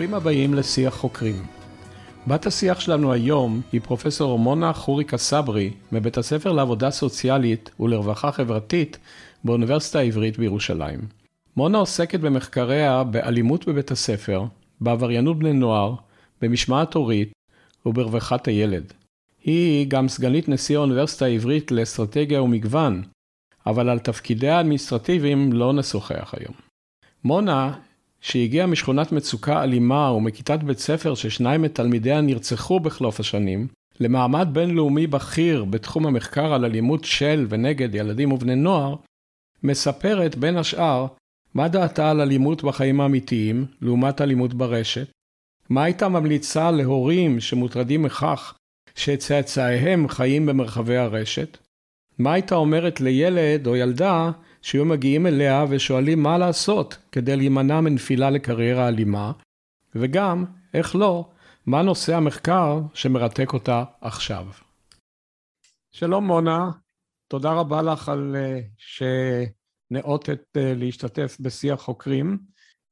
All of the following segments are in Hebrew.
ברוכים הבאים לשיח חוקרים. בת השיח שלנו היום היא פרופסור מונה חוריקה סברי מבית הספר לעבודה סוציאלית ולרווחה חברתית באוניברסיטה העברית בירושלים. מונה עוסקת במחקריה באלימות בבית הספר, בעבריינות בני נוער, במשמעת הורית וברווחת הילד. היא גם סגנית נשיא האוניברסיטה העברית לאסטרטגיה ומגוון, אבל על תפקידיה האדמיניסטרטיביים לא נשוחח היום. מונה שהגיעה משכונת מצוקה אלימה ומכיתת בית ספר ששניים מתלמידיה נרצחו בחלוף השנים, למעמד בינלאומי בכיר בתחום המחקר על אלימות של ונגד ילדים ובני נוער, מספרת בין השאר מה דעתה על אלימות בחיים האמיתיים לעומת אלימות ברשת, מה הייתה ממליצה להורים שמוטרדים מכך שצאצאיהם חיים במרחבי הרשת, מה הייתה אומרת לילד או ילדה שהיו מגיעים אליה ושואלים מה לעשות כדי להימנע מנפילה לקריירה אלימה, וגם, איך לא, מה נושא המחקר שמרתק אותה עכשיו. שלום מונה, תודה רבה לך על אה, שנאותת אה, להשתתף בשיח חוקרים.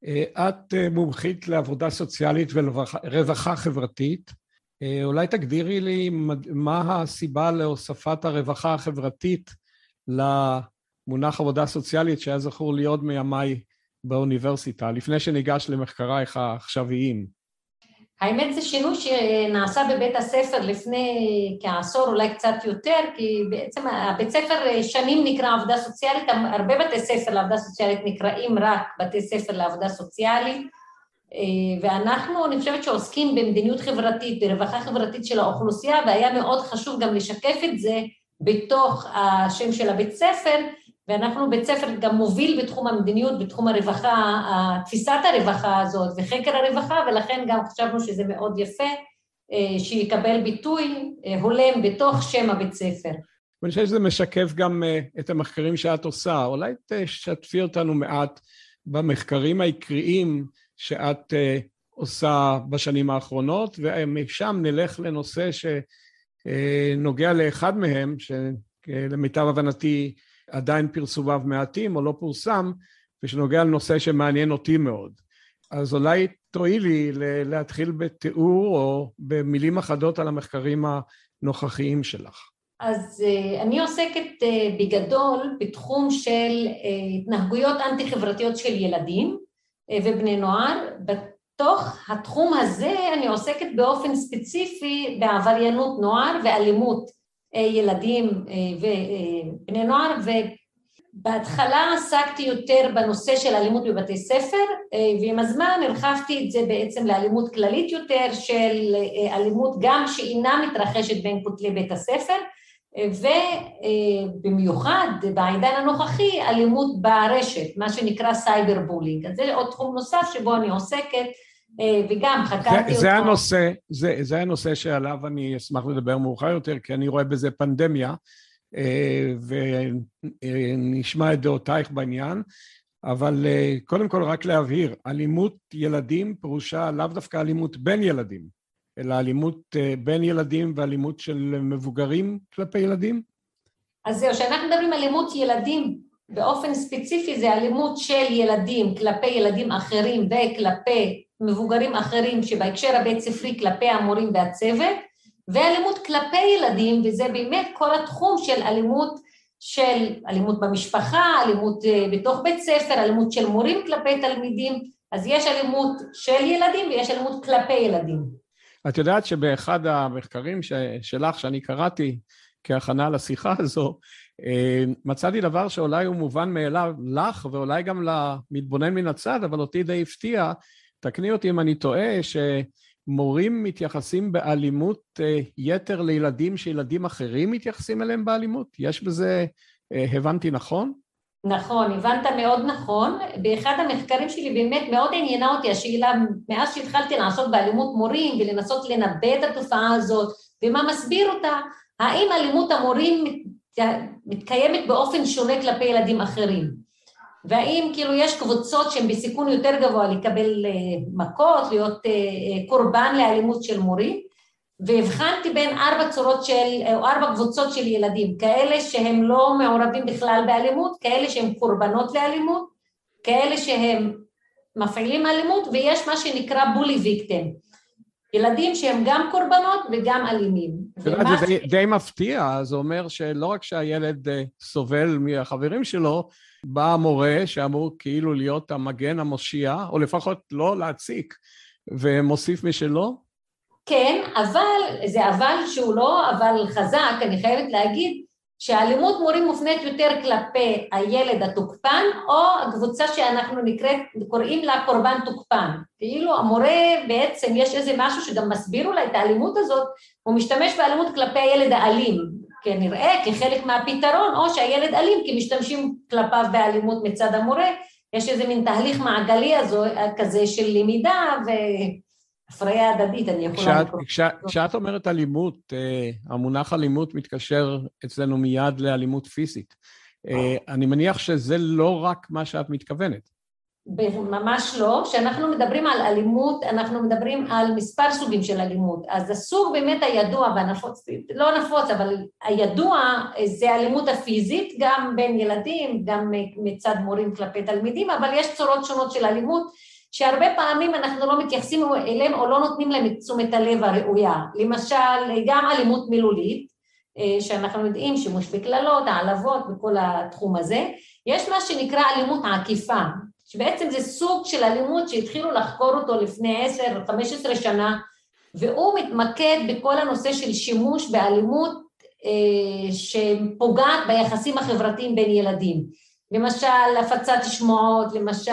אה, את מומחית לעבודה סוציאלית ורווחה חברתית. אולי תגדירי לי מה הסיבה להוספת הרווחה החברתית מונח עבודה סוציאלית שהיה זכור לי עוד מימיי באוניברסיטה, לפני שניגש למחקרייך העכשוויים. האמת זה שינוי שנעשה בבית הספר לפני כעשור, אולי קצת יותר, כי בעצם הבית ספר שנים נקרא עבודה סוציאלית, הרבה בתי ספר לעבודה סוציאלית נקראים רק בתי ספר לעבודה סוציאלית, ואנחנו, אני חושבת שעוסקים במדיניות חברתית, ברווחה חברתית של האוכלוסייה, והיה מאוד חשוב גם לשקף את זה בתוך השם של הבית ספר, ואנחנו בית ספר גם מוביל בתחום המדיניות, בתחום הרווחה, תפיסת הרווחה הזאת וחקר הרווחה, ולכן גם חשבנו שזה מאוד יפה אה, שיקבל ביטוי אה, הולם בתוך שם הבית ספר. ואני חושב שזה משקף גם אה, את המחקרים שאת עושה. אולי תשתפי אותנו מעט במחקרים העיקריים שאת עושה בשנים האחרונות, ומשם נלך לנושא שנוגע לאחד מהם, שלמיטב הבנתי עדיין פרסומיו מעטים או לא פורסם, ושנוגע לנושא שמעניין אותי מאוד. אז אולי תואילי להתחיל בתיאור או במילים אחדות על המחקרים הנוכחיים שלך. אז אה, אני עוסקת אה, בגדול בתחום של אה, התנהגויות אנטי-חברתיות של ילדים ובני נוער. בתוך התחום הזה אני עוסקת באופן ספציפי בעבריינות נוער ואלימות ילדים אה, ובני נוער, ובהתחלה עסקתי יותר בנושא של אלימות בבתי ספר, אה, ועם הזמן הרחבתי את זה בעצם לאלימות כללית יותר, של אלימות גם שאינה מתרחשת בין כותלי בית הספר, ובמיוחד בעידן הנוכחי אלימות ברשת, מה שנקרא cyber bullying. אז זה עוד תחום נוסף שבו אני עוסקת אה, וגם חקרתי אותו. זה הנושא, זה, זה הנושא שעליו אני אשמח לדבר מאוחר יותר, כי אני רואה בזה פנדמיה, אה, ונשמע את דעותייך בעניין, אבל אה, קודם כל רק להבהיר, אלימות ילדים פירושה לאו דווקא אלימות בין ילדים, אלא אלימות בין ילדים ואלימות של מבוגרים כלפי ילדים? אז זהו, כשאנחנו מדברים על אלימות ילדים באופן ספציפי זה אלימות של ילדים כלפי ילדים אחרים וכלפי מבוגרים אחרים שבהקשר הבית ספרי כלפי המורים והצוות, ואלימות כלפי ילדים, וזה באמת כל התחום של אלימות של אלימות במשפחה, אלימות אה, בתוך בית ספר, אלימות של מורים כלפי תלמידים, אז יש אלימות של ילדים ויש אלימות כלפי ילדים. את יודעת שבאחד המחקרים ש, שלך, שאני קראתי כהכנה לשיחה הזו, אה, מצאתי דבר שאולי הוא מובן מאליו לך ואולי גם למתבונן מן הצד, אבל אותי די הפתיע, תקני אותי אם אני טועה, שמורים מתייחסים באלימות אה, יתר לילדים שילדים אחרים מתייחסים אליהם באלימות? יש בזה, אה, הבנתי נכון? נכון, הבנת מאוד נכון. באחד המחקרים שלי באמת מאוד עניינה אותי השאלה, מאז שהתחלתי לעשות באלימות מורים ולנסות לנבא את התופעה הזאת ומה מסביר אותה, האם אלימות המורים מתקיימת באופן שונה כלפי ילדים אחרים? והאם כאילו יש קבוצות שהן בסיכון יותר גבוה לקבל אה, מכות, להיות אה, אה, קורבן לאלימות של מורים, והבחנתי בין ארבע צורות של, או ארבע קבוצות של ילדים, כאלה שהם לא מעורבים בכלל באלימות, כאלה שהם קורבנות לאלימות, כאלה שהם מפעילים אלימות, ויש מה שנקרא בולי ויקטם. ילדים שהם גם קורבנות וגם אלימים. זה די, די מפתיע, זה אומר שלא רק שהילד אה, סובל מהחברים שלו, בא המורה שאמור כאילו להיות המגן המושיע, או לפחות לא להציק, ומוסיף משלו? כן, אבל, זה אבל שהוא לא אבל חזק, אני חייבת להגיד, שאלימות מורים מופנית יותר כלפי הילד התוקפן או הקבוצה שאנחנו נקראת, קוראים לה קורבן תוקפן. כאילו המורה בעצם יש איזה משהו שגם מסביר אולי את האלימות הזאת, הוא משתמש באלימות כלפי הילד האלים, כנראה כחלק מהפתרון, או שהילד אלים כי משתמשים כלפיו באלימות מצד המורה, יש איזה מין תהליך מעגלי הזו, כזה של למידה ו... הפריה הדדית, אני יכולה לקרוא. כשאת אומרת אלימות, אה, המונח אלימות מתקשר אצלנו מיד לאלימות פיזית. אה, אני מניח שזה לא רק מה שאת מתכוונת. ממש לא. כשאנחנו מדברים על אלימות, אנחנו מדברים על מספר סוגים של אלימות. אז הסוג באמת הידוע והנפוץ, לא נפוץ, אבל הידוע זה האלימות הפיזית, גם בין ילדים, גם מצד מורים כלפי תלמידים, אבל יש צורות שונות של אלימות. שהרבה פעמים אנחנו לא מתייחסים אליהם או לא נותנים להם את תשומת הלב הראויה. למשל, גם אלימות מילולית, אה, שאנחנו יודעים שימוש בקללות, העלבות וכל התחום הזה. יש מה שנקרא אלימות עקיפה, שבעצם זה סוג של אלימות שהתחילו לחקור אותו לפני עשר, חמש עשרה שנה, והוא מתמקד בכל הנושא של שימוש באלימות אה, שפוגעת ביחסים החברתיים בין ילדים. למשל הפצת שמועות, למשל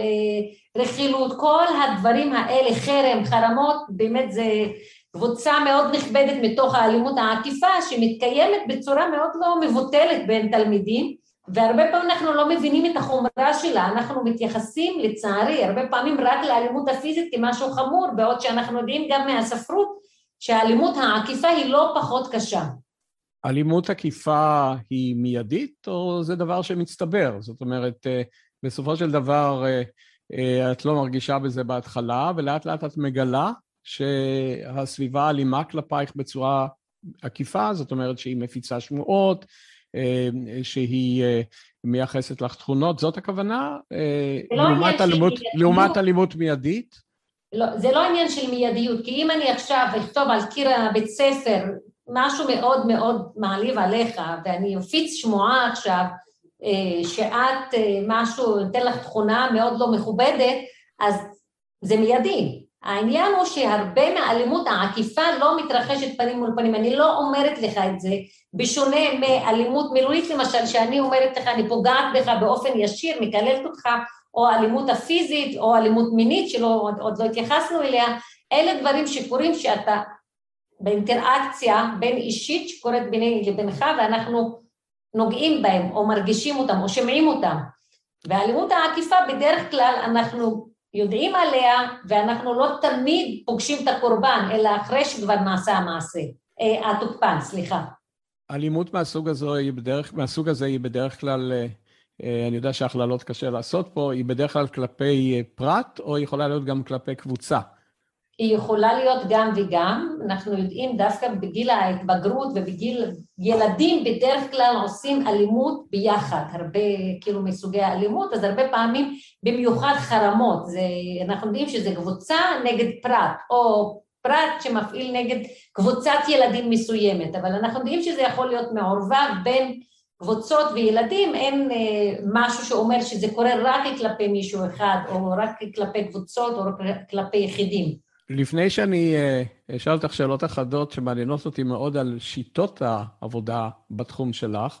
אה, רכילות, כל הדברים האלה, חרם, חרמות, באמת זה קבוצה מאוד נכבדת מתוך האלימות העקיפה שמתקיימת בצורה מאוד לא מבוטלת בין תלמידים והרבה פעמים אנחנו לא מבינים את החומרה שלה, אנחנו מתייחסים לצערי הרבה פעמים רק לאלימות הפיזית כמשהו חמור, בעוד שאנחנו יודעים גם מהספרות שהאלימות העקיפה היא לא פחות קשה. אלימות עקיפה היא מיידית או זה דבר שמצטבר? זאת אומרת, אה, בסופו של דבר אה, את לא מרגישה בזה בהתחלה, ולאט לאט את מגלה שהסביבה אלימה כלפייך בצורה עקיפה, זאת אומרת שהיא מפיצה שמועות, אה, שהיא אה, מייחסת לך תכונות, זאת הכוונה? לא לעומת, אלימות, לעומת אלימות מיידית? לא, זה לא עניין של מיידיות, כי אם אני עכשיו אכתוב על קיר הבית ספר משהו מאוד מאוד מעליב עליך, ואני אפיץ שמועה עכשיו, אה, שאת אה, משהו, נותן לך תכונה מאוד לא מכובדת, אז זה מיידי. העניין הוא שהרבה מהאלימות העקיפה לא מתרחשת פנים מול פנים, אני לא אומרת לך את זה, בשונה מאלימות מילולית למשל, שאני אומרת לך, אני פוגעת בך באופן ישיר, מקללת אותך, או אלימות הפיזית, או אלימות מינית, שלא, עוד לא התייחסנו אליה, אלה דברים שקורים שאתה באינטראקציה בין אישית שקורית ביני לבינך, ואנחנו נוגעים בהם, או מרגישים אותם, או שומעים אותם. והאלימות העקיפה בדרך כלל אנחנו יודעים עליה, ואנחנו לא תמיד פוגשים את הקורבן, אלא אחרי שכבר נעשה המעשה. אה, התוקפן, סליחה. אלימות מהסוג, הזו היא בדרך, מהסוג הזה היא בדרך כלל, אה, אה, אני יודע שהכללות קשה לעשות פה, היא בדרך כלל כלפי פרט, או יכולה להיות גם כלפי קבוצה? היא יכולה להיות גם וגם, אנחנו יודעים דווקא בגיל ההתבגרות ובגיל ילדים בדרך כלל עושים אלימות ביחד, הרבה כאילו מסוגי האלימות, אז הרבה פעמים במיוחד חרמות, זה, אנחנו יודעים שזה קבוצה נגד פרט, או פרט שמפעיל נגד קבוצת ילדים מסוימת, אבל אנחנו יודעים שזה יכול להיות מעורבב בין קבוצות וילדים, אין אה, משהו שאומר שזה קורה רק כלפי מישהו אחד, או רק כלפי קבוצות, או רק כלפי יחידים. לפני שאני אה, אשאל אותך שאלות אחדות שמעניינות אותי מאוד על שיטות העבודה בתחום שלך,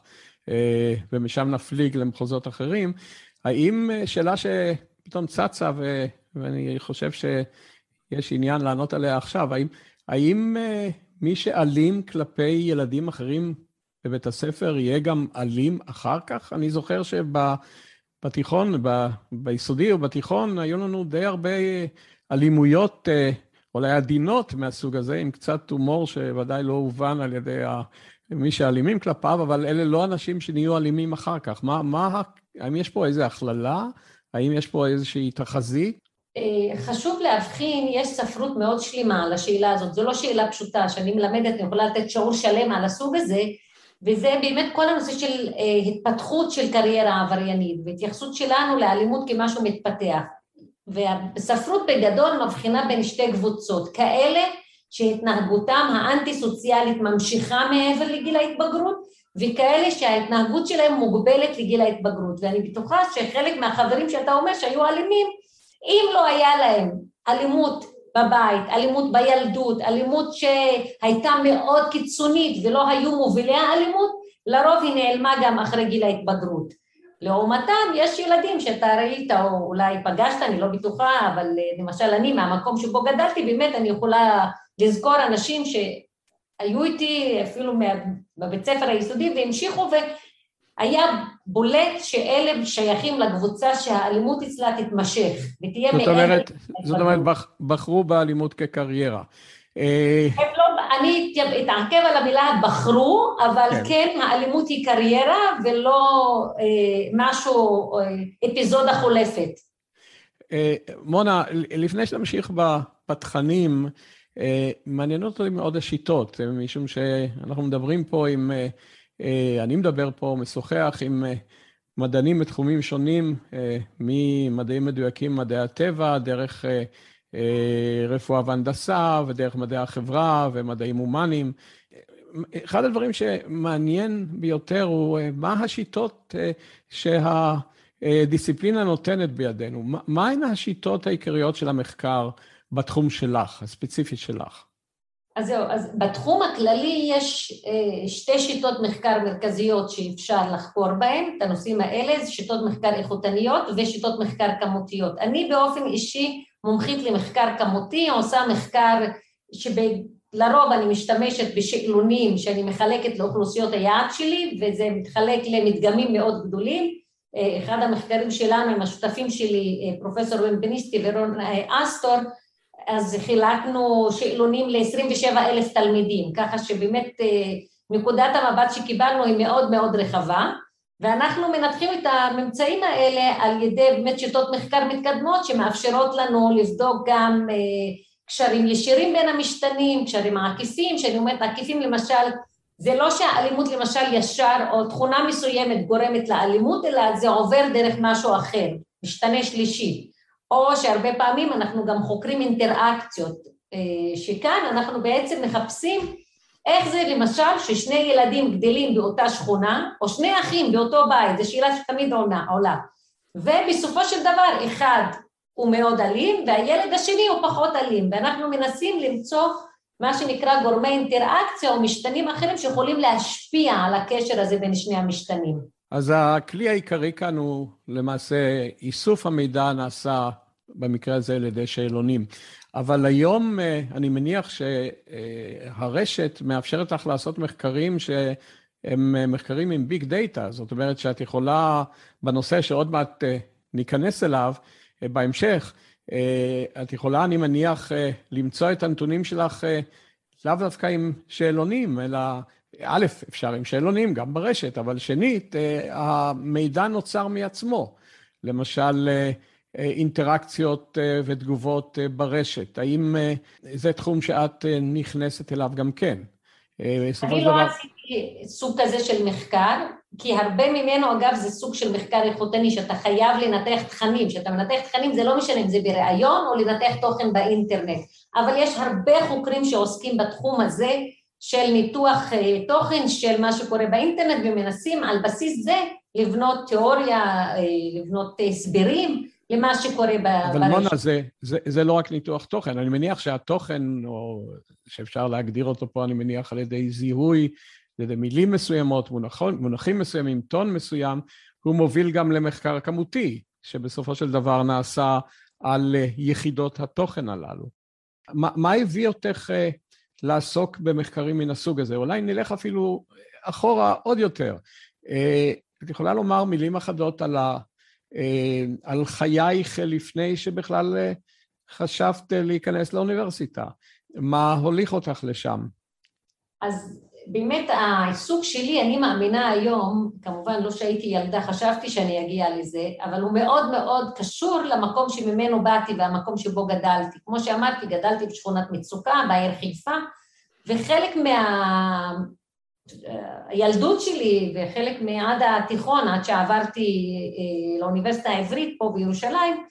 אה, ומשם נפליג למחוזות אחרים, האם אה, שאלה שפתאום צצה, ו, ואני חושב שיש עניין לענות עליה עכשיו, האם, האם מי שאלים כלפי ילדים אחרים בבית הספר יהיה גם אלים אחר כך? אני זוכר שבתיכון, ביסודי או בתיכון, היו לנו די הרבה אלימויות אה, אולי עדינות מהסוג הזה, עם קצת הומור שוודאי לא הובן על ידי מי שאלימים כלפיו, אבל אלה לא אנשים שנהיו אלימים אחר כך. מה, מה, האם יש פה איזו הכללה? האם יש פה איזושהי תחזית? אה, חשוב להבחין, יש ספרות מאוד שלמה על השאלה הזאת, זו לא שאלה פשוטה, שאני מלמדת, אני יכולה לתת שיעור שלם על הסוג הזה, וזה באמת כל הנושא של אה, התפתחות של קריירה עבריינית, והתייחסות שלנו לאלימות כמשהו מתפתח. והספרות בגדול מבחינה בין שתי קבוצות, כאלה שהתנהגותם האנטי-סוציאלית ממשיכה מעבר לגיל ההתבגרות, וכאלה שההתנהגות שלהם מוגבלת לגיל ההתבגרות. ואני בטוחה שחלק מהחברים שאתה אומר שהיו אלימים, אם לא היה להם אלימות בבית, אלימות בילדות, אלימות שהייתה מאוד קיצונית ולא היו מובילי האלימות, לרוב היא נעלמה גם אחרי גיל ההתבגרות. לעומתם יש ילדים שאתה ראית או אולי פגשת, אני לא בטוחה, אבל אה, למשל אני מהמקום שבו גדלתי, באמת אני יכולה לזכור אנשים שהיו איתי אפילו בבית ספר היסודי והמשיכו והיה בולט שאלה שייכים לקבוצה שהאלימות אצלה תתמשך ותהיה מעבר. זאת אומרת, זאת אומרת בחרו באלימות כקריירה. אה, לא, אני אתעכב על המילה בחרו, אבל כן, כן האלימות היא קריירה ולא אה, משהו, אה, אפיזודה חולפת. מונה, לפני שנמשיך בתכנים, מעניינות אותי מאוד השיטות, משום שאנחנו מדברים פה עם, אני מדבר פה, משוחח עם מדענים בתחומים שונים, ממדעים מדויקים, מדעי הטבע, דרך רפואה והנדסה, ודרך מדעי החברה ומדעים הומניים. אחד הדברים שמעניין ביותר הוא אה, מה השיטות אה, שהדיסציפלינה נותנת בידינו. מהן השיטות העיקריות של המחקר בתחום שלך, הספציפי שלך? אז זהו, אז בתחום הכללי יש שתי שיטות מחקר מרכזיות שאפשר לחקור בהן, את הנושאים האלה, שיטות מחקר איכותניות ושיטות מחקר כמותיות. אני באופן אישי מומחית למחקר כמותי, עושה מחקר שלרוב אני משתמשת בשאלונים שאני מחלקת לאוכלוסיות היעד שלי וזה מתחלק למדגמים מאוד גדולים. אחד המחקרים שלנו עם השותפים שלי, פרופסור ומפניסטי ורון אסטור, אז חילקנו שאלונים ל-27 אלף תלמידים, ככה שבאמת נקודת המבט שקיבלנו היא מאוד מאוד רחבה. ואנחנו מנתחים את הממצאים האלה על ידי באמת שיטות מחקר מתקדמות שמאפשרות לנו לבדוק גם אה, קשרים ישירים בין המשתנים, קשרים עקיפים, שאני אומרת עקיפים למשל, זה לא שהאלימות למשל ישר או תכונה מסוימת גורמת לאלימות, אלא זה עובר דרך משהו אחר, משתנה שלישי. או שהרבה פעמים אנחנו גם חוקרים אינטראקציות, אה, שכאן אנחנו בעצם מחפשים איך זה למשל ששני ילדים גדלים באותה שכונה, או שני אחים באותו בית, זו שאלה שתמיד עונה, עולה, ובסופו של דבר אחד הוא מאוד אלים והילד השני הוא פחות אלים, ואנחנו מנסים למצוא מה שנקרא גורמי אינטראקציה או משתנים אחרים שיכולים להשפיע על הקשר הזה בין שני המשתנים. אז הכלי העיקרי כאן הוא למעשה איסוף המידע נעשה במקרה הזה על ידי שאלונים. אבל היום אה, אני מניח שהרשת מאפשרת לך לעשות מחקרים שהם אה, מחקרים עם ביג דאטה, זאת אומרת שאת יכולה, בנושא שעוד מעט אה, ניכנס אליו בהמשך, את יכולה, אני מניח, למצוא את הנתונים שלך לאו דווקא עם שאלונים, אלא א', אפשר עם שאלונים, גם ברשת, אבל שנית, המידע נוצר מעצמו. למשל, אינטראקציות אה, ותגובות אה, ברשת. האם אה, זה תחום שאת נכנסת אליו גם כן? אני לא עשיתי סוג כזה של מחקר, כי הרבה ממנו, אגב, זה סוג של מחקר איכותני, שאתה חייב לנתח תכנים. כשאתה מנתח תכנים זה לא משנה אם זה בריאיון או לנתח תוכן באינטרנט, אבל יש הרבה חוקרים שעוסקים בתחום הזה של ניתוח תוכן של מה שקורה באינטרנט ומנסים על בסיס זה לבנות תיאוריה, לבנות הסברים למה שקורה ברשת. אבל מונה, זה, זה, זה לא רק ניתוח תוכן, אני מניח שהתוכן, או שאפשר להגדיר אותו פה, אני מניח על ידי זיהוי, על ידי מילים מסוימות, מונחים, מונחים מסוימים, טון מסוים, הוא מוביל גם למחקר כמותי, שבסופו של דבר נעשה על אה, יחידות התוכן הללו. מה, מה הביא אותך uh, לעסוק במחקרים מן הסוג הזה? אולי נלך אפילו אחורה עוד יותר. Uh, את יכולה לומר מילים אחדות על על חייך לפני שבכלל אה, חשבת להיכנס לאוניברסיטה. מה הוליך אותך לשם? אז באמת העיסוק שלי, אני מאמינה היום, כמובן לא שהייתי ילדה, חשבתי שאני אגיע לזה, אבל הוא מאוד מאוד קשור למקום שממנו באתי והמקום שבו גדלתי. כמו שאמרתי, גדלתי בשכונת מצוקה, בעיר חיפה, וחלק מה... הילדות שלי וחלק מעד התיכון, עד שעברתי אה, לאוניברסיטה העברית פה בירושלים,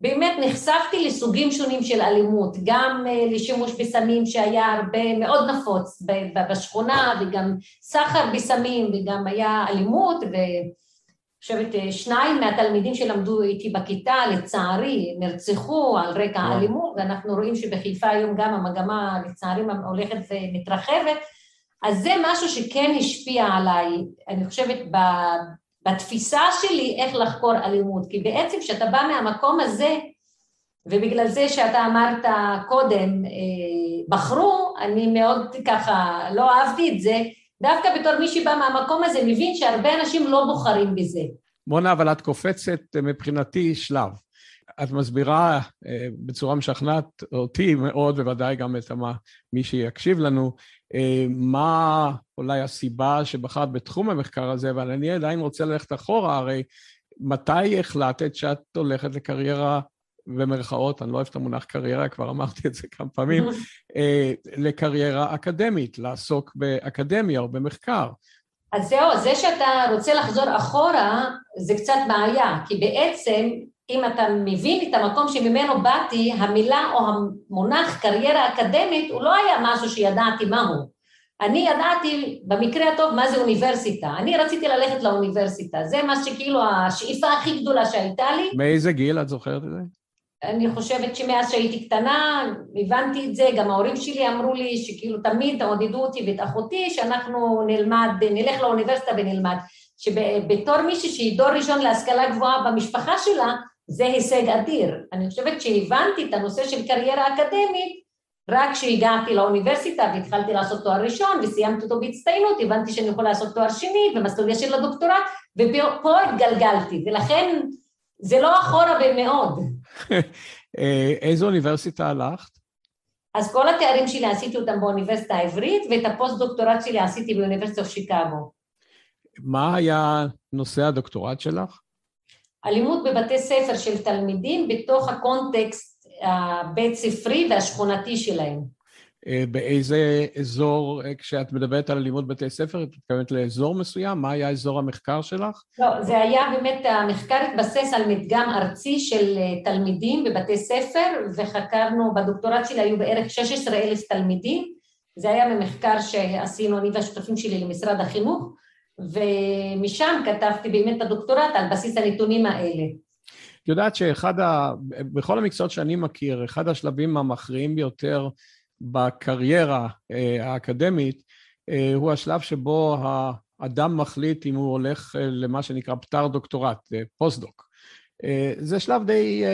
באמת נחשפתי לסוגים שונים של אלימות, גם אה, לשימוש בסמים שהיה הרבה, מאוד נפוץ בשכונה, וגם סחר בסמים, וגם היה אלימות, ואני חושבת אה, שניים מהתלמידים שלמדו איתי בכיתה, לצערי, נרצחו על רקע אלימות, ואנחנו רואים שבחיפה היום גם המגמה, לצערי, הולכת ומתרחבת, אז זה משהו שכן השפיע עליי, אני חושבת, בתפיסה שלי איך לחקור אלימות, כי בעצם כשאתה בא מהמקום הזה, ובגלל זה שאתה אמרת קודם, אה, בחרו, אני מאוד ככה לא אהבתי את זה, דווקא בתור מי שבא מהמקום הזה, מבין שהרבה אנשים לא בוחרים בזה. מונה, אבל את קופצת מבחינתי שלב. את מסבירה אה, בצורה משכנעת אותי מאוד, בוודאי גם את מי שיקשיב לנו, אה, מה אולי הסיבה שבחרת בתחום המחקר הזה, אבל אני עדיין רוצה ללכת אחורה, הרי מתי החלטת שאת הולכת לקריירה, במרכאות, אני לא אוהב את המונח קריירה, כבר אמרתי את זה כמה פעמים, אה, לקריירה אקדמית, לעסוק באקדמיה או במחקר. אז זהו, זה שאתה רוצה לחזור אחורה, זה קצת בעיה, כי בעצם אם אתה מבין את המקום שממנו באתי, המילה או המונח קריירה אקדמית הוא לא היה משהו שידעתי מהו. אני ידעתי במקרה הטוב מה זה אוניברסיטה. אני רציתי ללכת לאוניברסיטה, זה מה שכאילו השאיפה הכי גדולה שהייתה לי. מאיזה גיל את זוכרת את זה? אני חושבת שמאז שהייתי קטנה, הבנתי את זה, גם ההורים שלי אמרו לי שכאילו תמיד תעודדו אותי ואת אחותי, שאנחנו נלמד, נלך לאוניברסיטה ונלמד. שבתור מישהי שהיא דור ראשון להשכלה גבוהה במשפחה שלה, זה הישג אדיר. אני חושבת שהבנתי את הנושא של קריירה אקדמית רק כשהגעתי לאוניברסיטה והתחלתי לעשות תואר ראשון וסיימתי אותו בהצטיינות, הבנתי שאני יכולה לעשות תואר שני ומסלול ישיר לדוקטורט, ופה התגלגלתי, ולכן זה לא ברור מאוד. אה, איזו אוניברסיטה הלכת? אז כל התארים שלי עשיתי אותם באוניברסיטה העברית, ואת הפוסט-דוקטורט שלי עשיתי באוניברסיטת שיקגו. מה היה נושא הדוקטורט שלך? אלימות בבתי ספר של תלמידים בתוך הקונטקסט הבית ספרי והשכונתי שלהם. אה, באיזה אזור, אה, כשאת מדברת על אלימות בתי ספר, את מתכוונת לאזור מסוים? מה היה אזור המחקר שלך? לא, זה היה באמת, המחקר התבסס על מדגם ארצי של אה, תלמידים בבתי ספר, וחקרנו, בדוקטורט שלי היו בערך 16 אלף תלמידים, זה היה ממחקר שעשינו אני והשותפים שלי למשרד החינוך, ומשם כתבתי באמת את הדוקטורט על בסיס הנתונים האלה. את יודעת שאחד ה... בכל המקצועות שאני מכיר, אחד השלבים המכריעים ביותר בקריירה אה, האקדמית אה, הוא השלב שבו האדם מחליט אם הוא הולך אה, למה שנקרא פוסט דוקטורט, פוסט-דוק. זה שלב די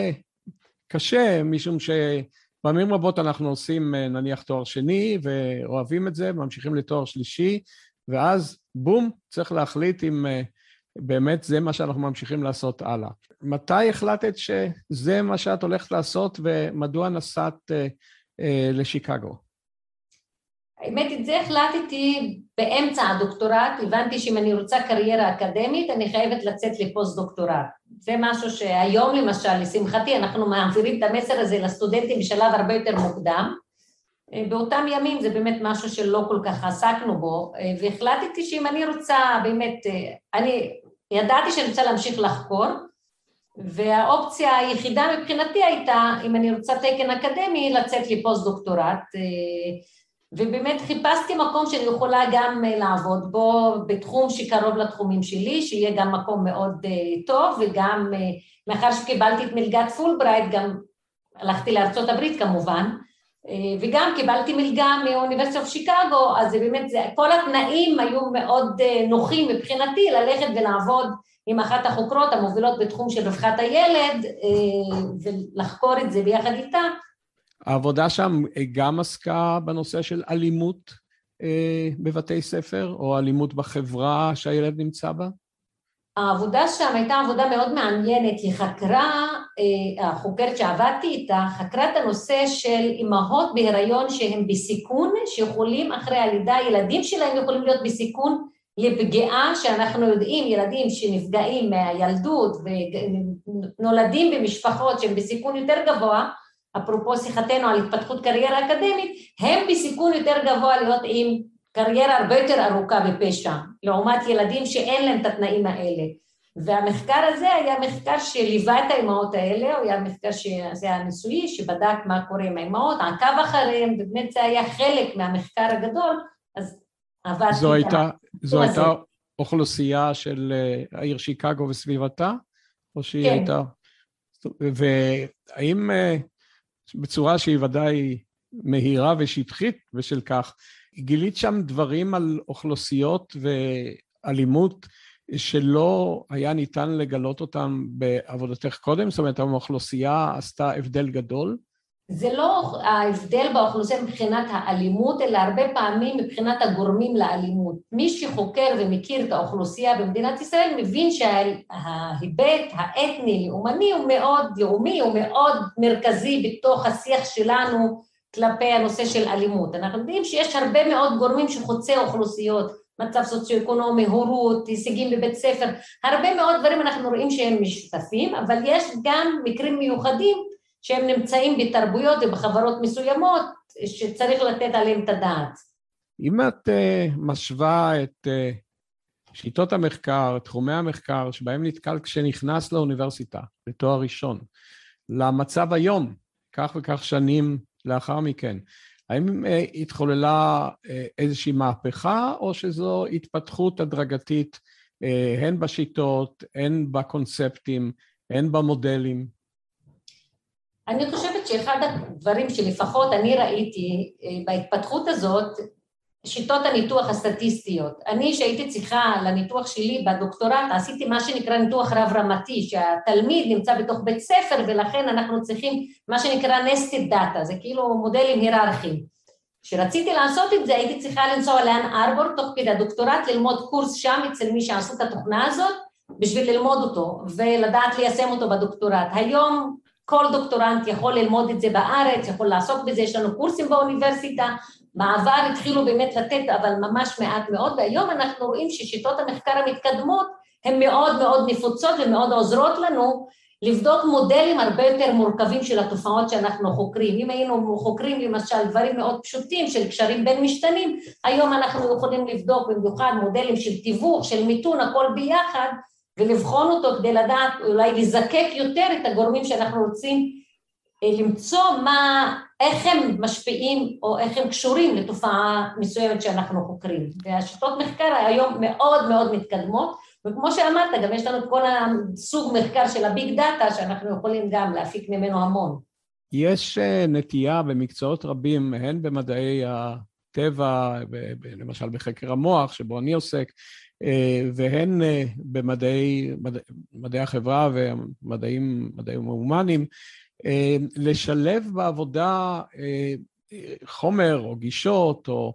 קשה, משום שפעמים רבות אנחנו עושים נניח תואר שני ואוהבים את זה, ממשיכים לתואר שלישי, ואז בום, צריך להחליט אם uh, באמת זה מה שאנחנו ממשיכים לעשות הלאה. מתי החלטת שזה מה שאת הולכת לעשות ומדוע נסעת uh, uh, לשיקגו? האמת, את זה החלטתי באמצע הדוקטורט, הבנתי שאם אני רוצה קריירה אקדמית, אני חייבת לצאת לפוסט-דוקטורט. זה משהו שהיום למשל, לשמחתי, אנחנו מעבירים את המסר הזה לסטודנטים בשלב הרבה יותר מוקדם. אה, באותם ימים זה באמת משהו שלא כל כך עסקנו בו, אה, והחלטתי שאם אני רוצה באמת, אה, אני ידעתי שאני רוצה להמשיך לחקור, והאופציה היחידה מבחינתי הייתה, אם אני רוצה תקן אקדמי, לצאת לפוסט-דוקטורט, ובאמת חיפשתי מקום שאני יכולה גם לעבוד בו בתחום שקרוב לתחומים שלי, שיהיה גם מקום מאוד טוב, וגם מאחר שקיבלתי את מלגת פולברייט, גם הלכתי לארצות הברית כמובן, וגם קיבלתי מלגה מאוניברסיטת שיקגו, אז זה באמת, זה, כל התנאים היו מאוד אה, נוחים מבחינתי ללכת ולעבוד עם אחת החוקרות המובילות בתחום של רווחת הילד אה, ולחקור את זה ביחד איתה. העבודה שם גם עסקה בנושא של אלימות בבתי ספר, או אלימות בחברה שהילד נמצא בה? העבודה שם הייתה עבודה מאוד מעניינת, היא חקרה, אה, החוקרת שעבדתי איתה, חקרה את הנושא של אימהות בהיריון שהן בסיכון, שיכולים אחרי הלידה, ילדים שלהם יכולים להיות בסיכון לפגיעה שאנחנו יודעים, ילדים שנפגעים מהילדות ונולדים במשפחות שהן בסיכון יותר גבוה, אפרופו שיחתנו על התפתחות קריירה אקדמית, הם בסיכון יותר גבוה להיות עם קריירה הרבה יותר ארוכה בפשע, לעומת ילדים שאין להם את התנאים האלה. והמחקר הזה היה מחקר שליווה את האימהות האלה, הוא היה מחקר שזה היה ניסויי, שבדק מה קורה עם האימהות, עקב אחריהם, ובאמת זה היה חלק מהמחקר הגדול, אז עבדתי... זו הייתה, זו הייתה אוכלוסייה של אה, העיר שיקגו וסביבתה? או שהיא כן. הייתה... והאם אה, בצורה שהיא ודאי מהירה ושטחית בשל כך, גילית שם דברים על אוכלוסיות ואלימות שלא היה ניתן לגלות אותם בעבודתך קודם? זאת אומרת, האוכלוסייה עשתה הבדל גדול? זה לא ההבדל באוכלוסייה מבחינת האלימות, אלא הרבה פעמים מבחינת הגורמים לאלימות. מי שחוקר ומכיר את האוכלוסייה במדינת ישראל מבין שההיבט האתני-לאומני הוא מאוד לאומי, הוא מאוד מרכזי בתוך השיח שלנו כלפי הנושא של אלימות. אנחנו יודעים שיש הרבה מאוד גורמים שחוצי אוכלוסיות, מצב סוציו-אקונומי, הורות, הישגים בבית ספר, הרבה מאוד דברים אנחנו רואים שהם משותפים, אבל יש גם מקרים מיוחדים שהם נמצאים בתרבויות ובחברות מסוימות שצריך לתת עליהם את הדעת. אם את uh, משווה את uh, שיטות המחקר, תחומי המחקר שבהם נתקל כשנכנס לאוניברסיטה, לתואר ראשון, למצב היום, כך וכך שנים לאחר מכן, האם uh, התחוללה uh, איזושהי מהפכה, או שזו התפתחות הדרגתית uh, הן בשיטות, הן בקונספטים, הן במודלים? אני חושבת שאחד הדברים שלפחות אני ראיתי אה, בהתפתחות הזאת, שיטות הניתוח הסטטיסטיות. אני, שהייתי צריכה לניתוח שלי בדוקטורט, עשיתי מה שנקרא ניתוח רב-רמתי, שהתלמיד נמצא בתוך בית ספר ולכן אנחנו צריכים מה שנקרא nested data, זה כאילו מודלים היררכיים. כשרציתי לעשות את זה הייתי צריכה לנסוע לאן ארבור תוך כדי הדוקטורט, ללמוד קורס שם אצל מי שעשו את התוכנה הזאת, בשביל ללמוד אותו ולדעת ליישם אותו בדוקטורט. היום כל דוקטורנט יכול ללמוד את זה בארץ, יכול לעסוק בזה, יש לנו קורסים באוניברסיטה, בעבר התחילו באמת לתת, אבל ממש מעט מאוד, והיום אנחנו רואים ששיטות המחקר המתקדמות הן מאוד מאוד נפוצות ומאוד עוזרות לנו לבדוק מודלים הרבה יותר מורכבים של התופעות שאנחנו חוקרים. אם היינו חוקרים למשל דברים מאוד פשוטים של קשרים בין משתנים, היום אנחנו יכולים לבדוק במיוחד מודלים של תיווך, של מיתון, הכל ביחד, ולבחון אותו כדי לדעת, אולי לזקק יותר את הגורמים שאנחנו רוצים למצוא מה, איך הם משפיעים או איך הם קשורים לתופעה מסוימת שאנחנו חוקרים. והשיטות מחקר היום מאוד מאוד מתקדמות, וכמו שאמרת, גם יש לנו כל הסוג מחקר של הביג דאטה, שאנחנו יכולים גם להפיק ממנו המון. יש אה, נטייה במקצועות רבים, הן במדעי הטבע, למשל בחקר המוח, שבו אני עוסק, אה, והן אה, במדעי מדעי, החברה ומדעים מדעים הומניים, אה, לשלב בעבודה חומר או גישות או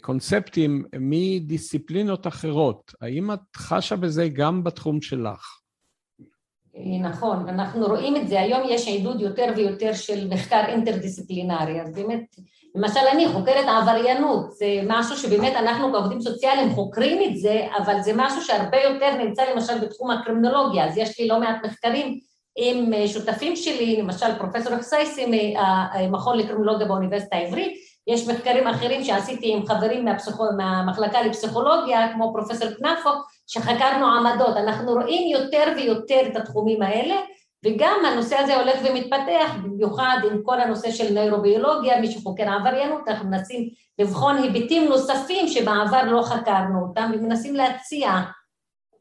קונספטים מדיסציפלינות אחרות. האם את חשה בזה גם בתחום שלך? נכון, אנחנו רואים את זה, היום יש עידוד יותר ויותר של מחקר אינטרדיסציפלינרי, אז באמת למשל אני חוקרת עבריינות, זה משהו שבאמת אנחנו כעובדים סוציאליים חוקרים את זה, אבל זה משהו שהרבה יותר נמצא למשל בתחום הקרימינולוגיה, אז יש לי לא מעט מחקרים עם אה, שותפים שלי, למשל פרופסור אקסייסי מהמכון לקרימינולוגיה באוניברסיטה העברית, יש מחקרים אחרים שעשיתי עם חברים מהפסיכו... מהמחלקה לפסיכולוגיה, כמו פרופסור כנפו, שחקרנו עמדות. אנחנו רואים יותר ויותר את התחומים האלה, וגם הנושא הזה הולך ומתפתח, במיוחד עם כל הנושא של נוירוביולוגיה, מי שחוקר עבריינות, אנחנו מנסים לבחון היבטים נוספים שבעבר לא חקרנו אותם, ומנסים להציע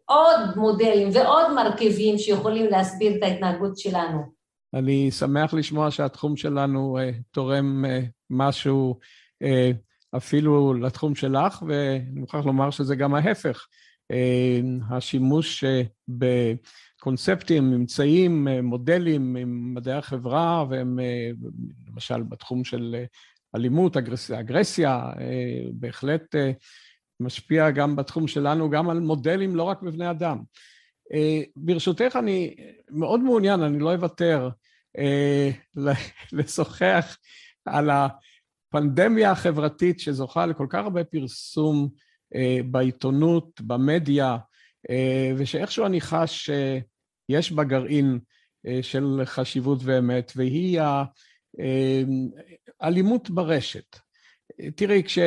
עוד מודלים ועוד מרכיבים שיכולים להסביר את ההתנהגות שלנו. אני שמח לשמוע שהתחום שלנו uh, תורם uh, משהו uh, אפילו לתחום שלך, ואני מוכרח לומר שזה גם ההפך. Uh, השימוש uh, ב... קונספטים, ממצאים, מודלים עם מדעי החברה, והם למשל בתחום של אלימות, אגרסיה, אגרסיה בהחלט משפיע גם בתחום שלנו, גם על מודלים, לא רק בבני אדם. ברשותך, אני מאוד מעוניין, אני לא אוותר, לשוחח על הפנדמיה החברתית שזוכה לכל כך הרבה פרסום בעיתונות, במדיה, אה, ושאיכשהו אני חש שיש בה גרעין אה, של חשיבות ואמת, והיא האלימות ברשת. תראי, כש,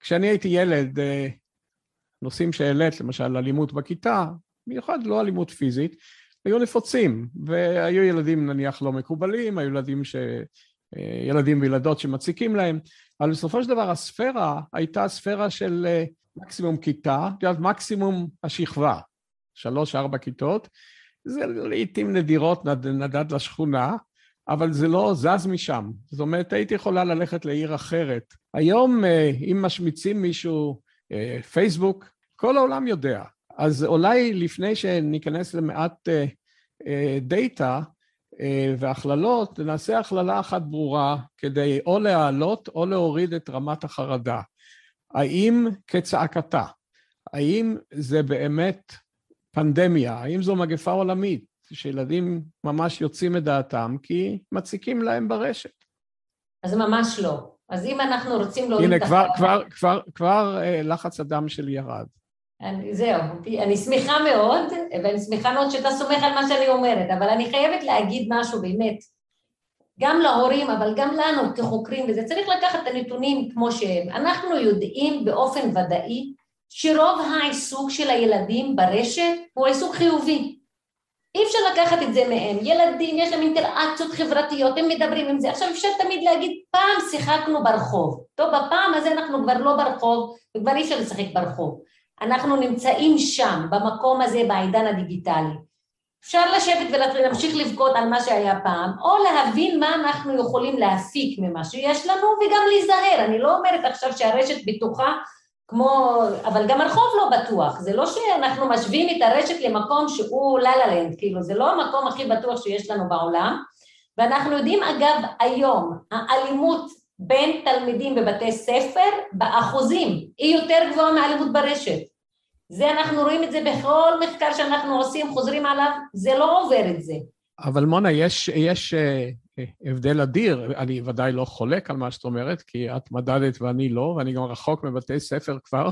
כשאני הייתי ילד, אה, נושאים שהעלית, למשל אלימות בכיתה, במיוחד לא אלימות פיזית, היו נפוצים, והיו ילדים נניח לא מקובלים, היו ילדים ש... אה, ילדים וילדות שמציקים להם, אבל בסופו של דבר הספירה הייתה ספירה של אה, מקסימום כיתה, את יודעת, מקסימום השכבה, שלוש-ארבע כיתות, זה לעיתים נדירות נד, נדד לשכונה, אבל זה לא זז משם. זאת אומרת, הייתי יכולה ללכת לעיר אחרת. היום, אה, אם משמיצים מישהו, פייסבוק, כל העולם יודע. אז אולי לפני שניכנס למעט דאטה, אה, והכללות, נעשה הכללה אחת ברורה כדי או להעלות או להוריד את רמת החרדה. האם כצעקתה? האם זה באמת פנדמיה? האם זו מגפה עולמית שילדים ממש יוצאים מדעתם כי מציקים להם ברשת? אז ממש לא. אז אם אנחנו רוצים להוריד את החרדה... הנה, כבר, כבר, כבר, כבר אה, לחץ הדם שלי ירד. אני, זהו, אני שמחה מאוד, ואני שמחה מאוד שאתה סומך על מה שאני אומרת, אבל אני חייבת להגיד משהו באמת, גם להורים, אבל גם לנו כחוקרים, וזה צריך לקחת את הנתונים כמו שהם. אנחנו יודעים באופן ודאי שרוב העיסוק של הילדים ברשת הוא עיסוק חיובי. אי אפשר לקחת את זה מהם. ילדים, יש להם אינטראקציות חברתיות, הם מדברים עם זה. עכשיו אפשר תמיד להגיד, פעם שיחקנו ברחוב. טוב, בפעם הזה אנחנו כבר לא ברחוב, וכבר אי אפשר לשחק ברחוב. אנחנו נמצאים שם, במקום הזה, בעידן הדיגיטלי. אפשר לשבת ולהמשיך לבכות על מה שהיה פעם, או להבין מה אנחנו יכולים להפיק ממה שיש לנו וגם להיזהר. אני לא אומרת עכשיו שהרשת בטוחה כמו... אבל גם הרחוב לא בטוח. זה לא שאנחנו משווים את הרשת למקום שהוא לה לה לנד, כאילו זה לא המקום הכי בטוח שיש לנו בעולם. ואנחנו יודעים אגב היום, האלימות בין תלמידים בבתי ספר באחוזים היא יותר גבוהה מאלימות ברשת. זה אנחנו רואים את זה בכל מחקר שאנחנו עושים, חוזרים עליו, זה לא עובר את זה. אבל מונה, יש, יש uh, הבדל אדיר, אני ודאי לא חולק על מה שאת אומרת, כי את מדדת ואני לא, ואני גם רחוק מבתי ספר כבר,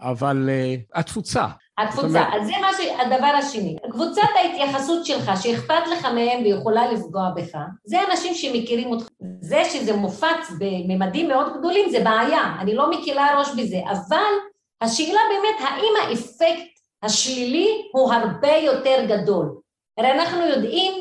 אבל uh, התפוצה. התפוצה, אומרת... אז זה מה ש... הדבר השני. קבוצת ההתייחסות שלך, שאכפת לך מהם ויכולה לפגוע בך, זה אנשים שמכירים אותך. זה שזה מופץ בממדים מאוד גדולים זה בעיה, אני לא מקילה ראש בזה, אבל השאלה באמת האם האפקט השלילי הוא הרבה יותר גדול. הרי אנחנו יודעים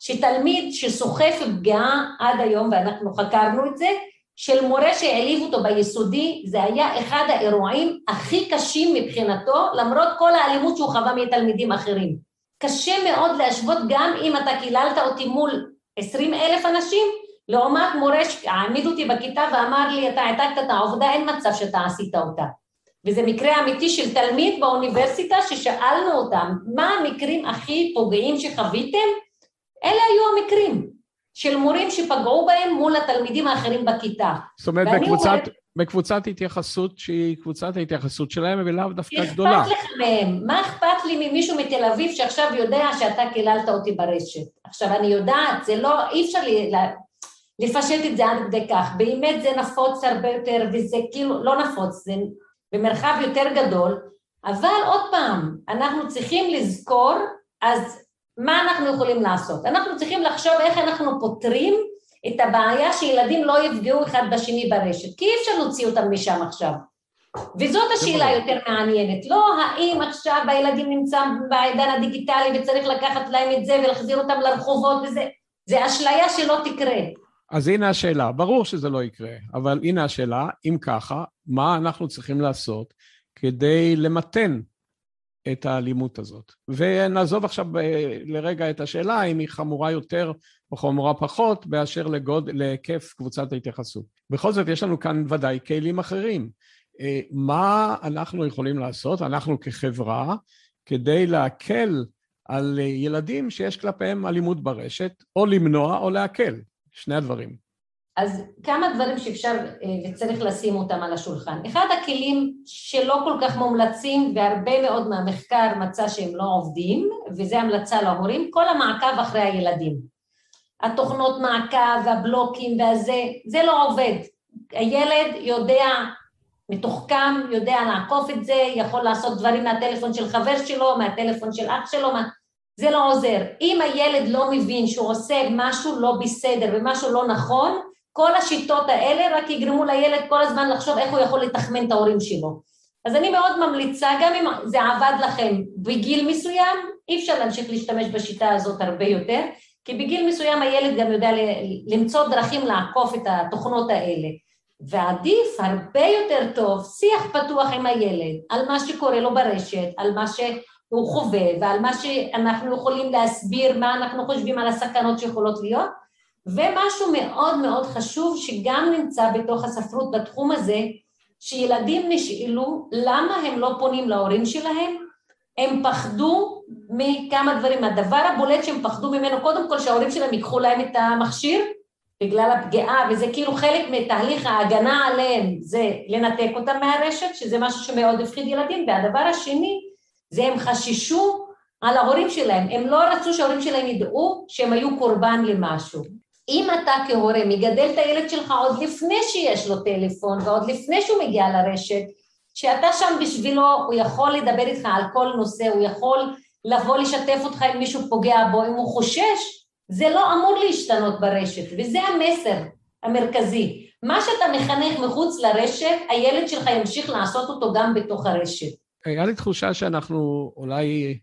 שתלמיד שסוחף פגיעה עד היום, ואנחנו חקרנו את זה, של מורה שהעליב אותו ביסודי, זה היה אחד האירועים הכי קשים מבחינתו, למרות כל האלימות שהוא חווה מתלמידים אחרים. קשה מאוד להשוות גם אם אתה קיללת אותי מול עשרים אלף אנשים, לעומת מורה שהעמיד אותי בכיתה ואמר לי, אתה העתקת את העובדה, אין מצב שאתה עשית אותה. וזה מקרה אמיתי של תלמיד באוניברסיטה ששאלנו אותם, מה המקרים הכי פוגעים שחוויתם? אלה היו המקרים. של מורים שפגעו בהם מול התלמידים האחרים בכיתה. זאת אומרת, בקבוצת, אומר, בקבוצת התייחסות שהיא קבוצת ההתייחסות שלהם, ולאו דווקא גדולה. אכפת לך מהם. מה אכפת לי ממישהו מתל אביב שעכשיו יודע שאתה קיללת אותי ברשת? עכשיו, אני יודעת, זה לא, אי אפשר לי, לפשט את זה עד כדי כך. באמת זה נפוץ הרבה יותר, וזה כאילו, לא נפוץ, זה במרחב יותר גדול, אבל עוד פעם, אנחנו צריכים לזכור, אז מה אנחנו יכולים לעשות? אנחנו צריכים לחשוב איך אנחנו פותרים את הבעיה שילדים לא יפגעו אחד בשני ברשת, כי אי אפשר להוציא אותם משם עכשיו. וזאת השאלה היותר מעניינת, לא האם עכשיו הילדים נמצאים בעידן הדיגיטלי וצריך לקחת להם את זה ולהחזיר אותם לרחובות וזה, זה אשליה שלא תקרה. אז הנה השאלה, ברור שזה לא יקרה, אבל הנה השאלה, אם ככה, מה אנחנו צריכים לעשות כדי למתן את האלימות הזאת. ונעזוב עכשיו אה, לרגע את השאלה אם היא חמורה יותר או חמורה פחות באשר לגוד, להיקף קבוצת ההתייחסות. בכל זאת יש לנו כאן ודאי כלים אחרים. אה, מה אנחנו יכולים לעשות, אנחנו כחברה, כדי להקל על ילדים שיש כלפיהם אלימות ברשת, או למנוע או להקל, שני הדברים. אז כמה דברים שאפשר אה, וצריך לשים אותם על השולחן. אחד הכלים שלא כל כך מומלצים והרבה מאוד מהמחקר מצא שהם לא עובדים, וזה המלצה להורים, כל המעקב אחרי הילדים. התוכנות מעקב והבלוקים והזה, זה לא עובד. הילד יודע, מתוחכם, יודע לעקוף את זה, יכול לעשות דברים מהטלפון של חבר שלו, מהטלפון של אח שלו, מה... זה לא עוזר. אם הילד לא מבין שהוא עושה משהו לא בסדר ומשהו לא נכון, כל השיטות האלה רק יגרמו לילד כל הזמן לחשוב איך הוא יכול לתחמן את ההורים שלו. אז אני מאוד ממליצה, גם אם זה עבד לכם בגיל מסוים, אי אפשר להמשיך להשתמש בשיטה הזאת הרבה יותר, כי בגיל מסוים הילד גם יודע למצוא דרכים לעקוף את התוכנות האלה. ועדיף, הרבה יותר טוב, שיח פתוח עם הילד על מה שקורה לו ברשת, על מה שהוא חווה ועל מה שאנחנו יכולים להסביר, מה אנחנו חושבים על הסכנות שיכולות להיות. ומשהו מאוד מאוד חשוב שגם נמצא בתוך הספרות בתחום הזה, שילדים נשאלו למה הם לא פונים להורים שלהם, הם פחדו מכמה דברים. הדבר הבולט שהם פחדו ממנו, קודם כל שההורים שלהם ייקחו להם את המכשיר, בגלל הפגיעה, וזה כאילו חלק מתהליך ההגנה עליהם, זה לנתק אותם מהרשת, שזה משהו שמאוד הפחיד ילדים, והדבר השני, זה הם חששו על ההורים שלהם, הם לא רצו שההורים שלהם ידעו שהם היו קורבן למשהו. אם אתה כהורה מגדל את הילד שלך עוד לפני שיש לו טלפון ועוד לפני שהוא מגיע לרשת, שאתה שם בשבילו, הוא יכול לדבר איתך על כל נושא, הוא יכול לבוא לשתף אותך אם מישהו פוגע בו, אם הוא חושש, זה לא אמור להשתנות ברשת, וזה המסר המרכזי. מה שאתה מחנך מחוץ לרשת, הילד שלך ימשיך לעשות אותו גם בתוך הרשת. היה לי תחושה שאנחנו אולי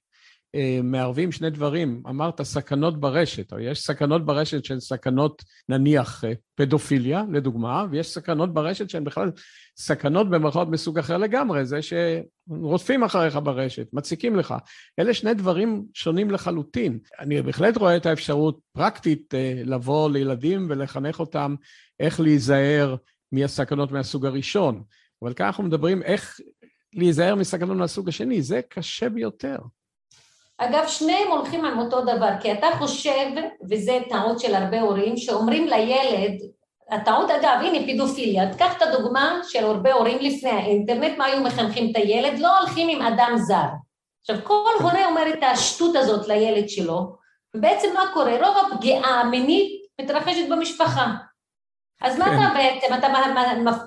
מערבים שני דברים. אמרת סכנות ברשת, או יש סכנות ברשת שהן סכנות, נניח, אה, פדופיליה, לדוגמה, ויש סכנות ברשת שהן בכלל סכנות במרכאות מסוג אחר לגמרי, זה שרודפים אחריך ברשת, מציקים לך. אלה שני דברים שונים לחלוטין. אני בהחלט רואה את האפשרות פרקטית אה, לבוא לילדים ולחנך אותם איך להיזהר מהסכנות מהסוג הראשון. אבל כאן אנחנו מדברים איך להיזהר מסכנות מהסוג השני, זה קשה ביותר. אגב, שניהם הולכים על אותו דבר, כי אתה חושב, וזה טעות של הרבה הורים, שאומרים לילד, הטעות אגב, הנה פדופיליה, תקח את הדוגמה של הרבה הורים לפני האינטרנט, מה היו מחנכים את הילד, לא הולכים עם אדם זר. עכשיו, כל הורה אומר את השטות הזאת לילד שלו, ובעצם מה קורה? רוב הפגיעה המינית מתרחשת במשפחה. אז מה כן. אתה בעצם, אתה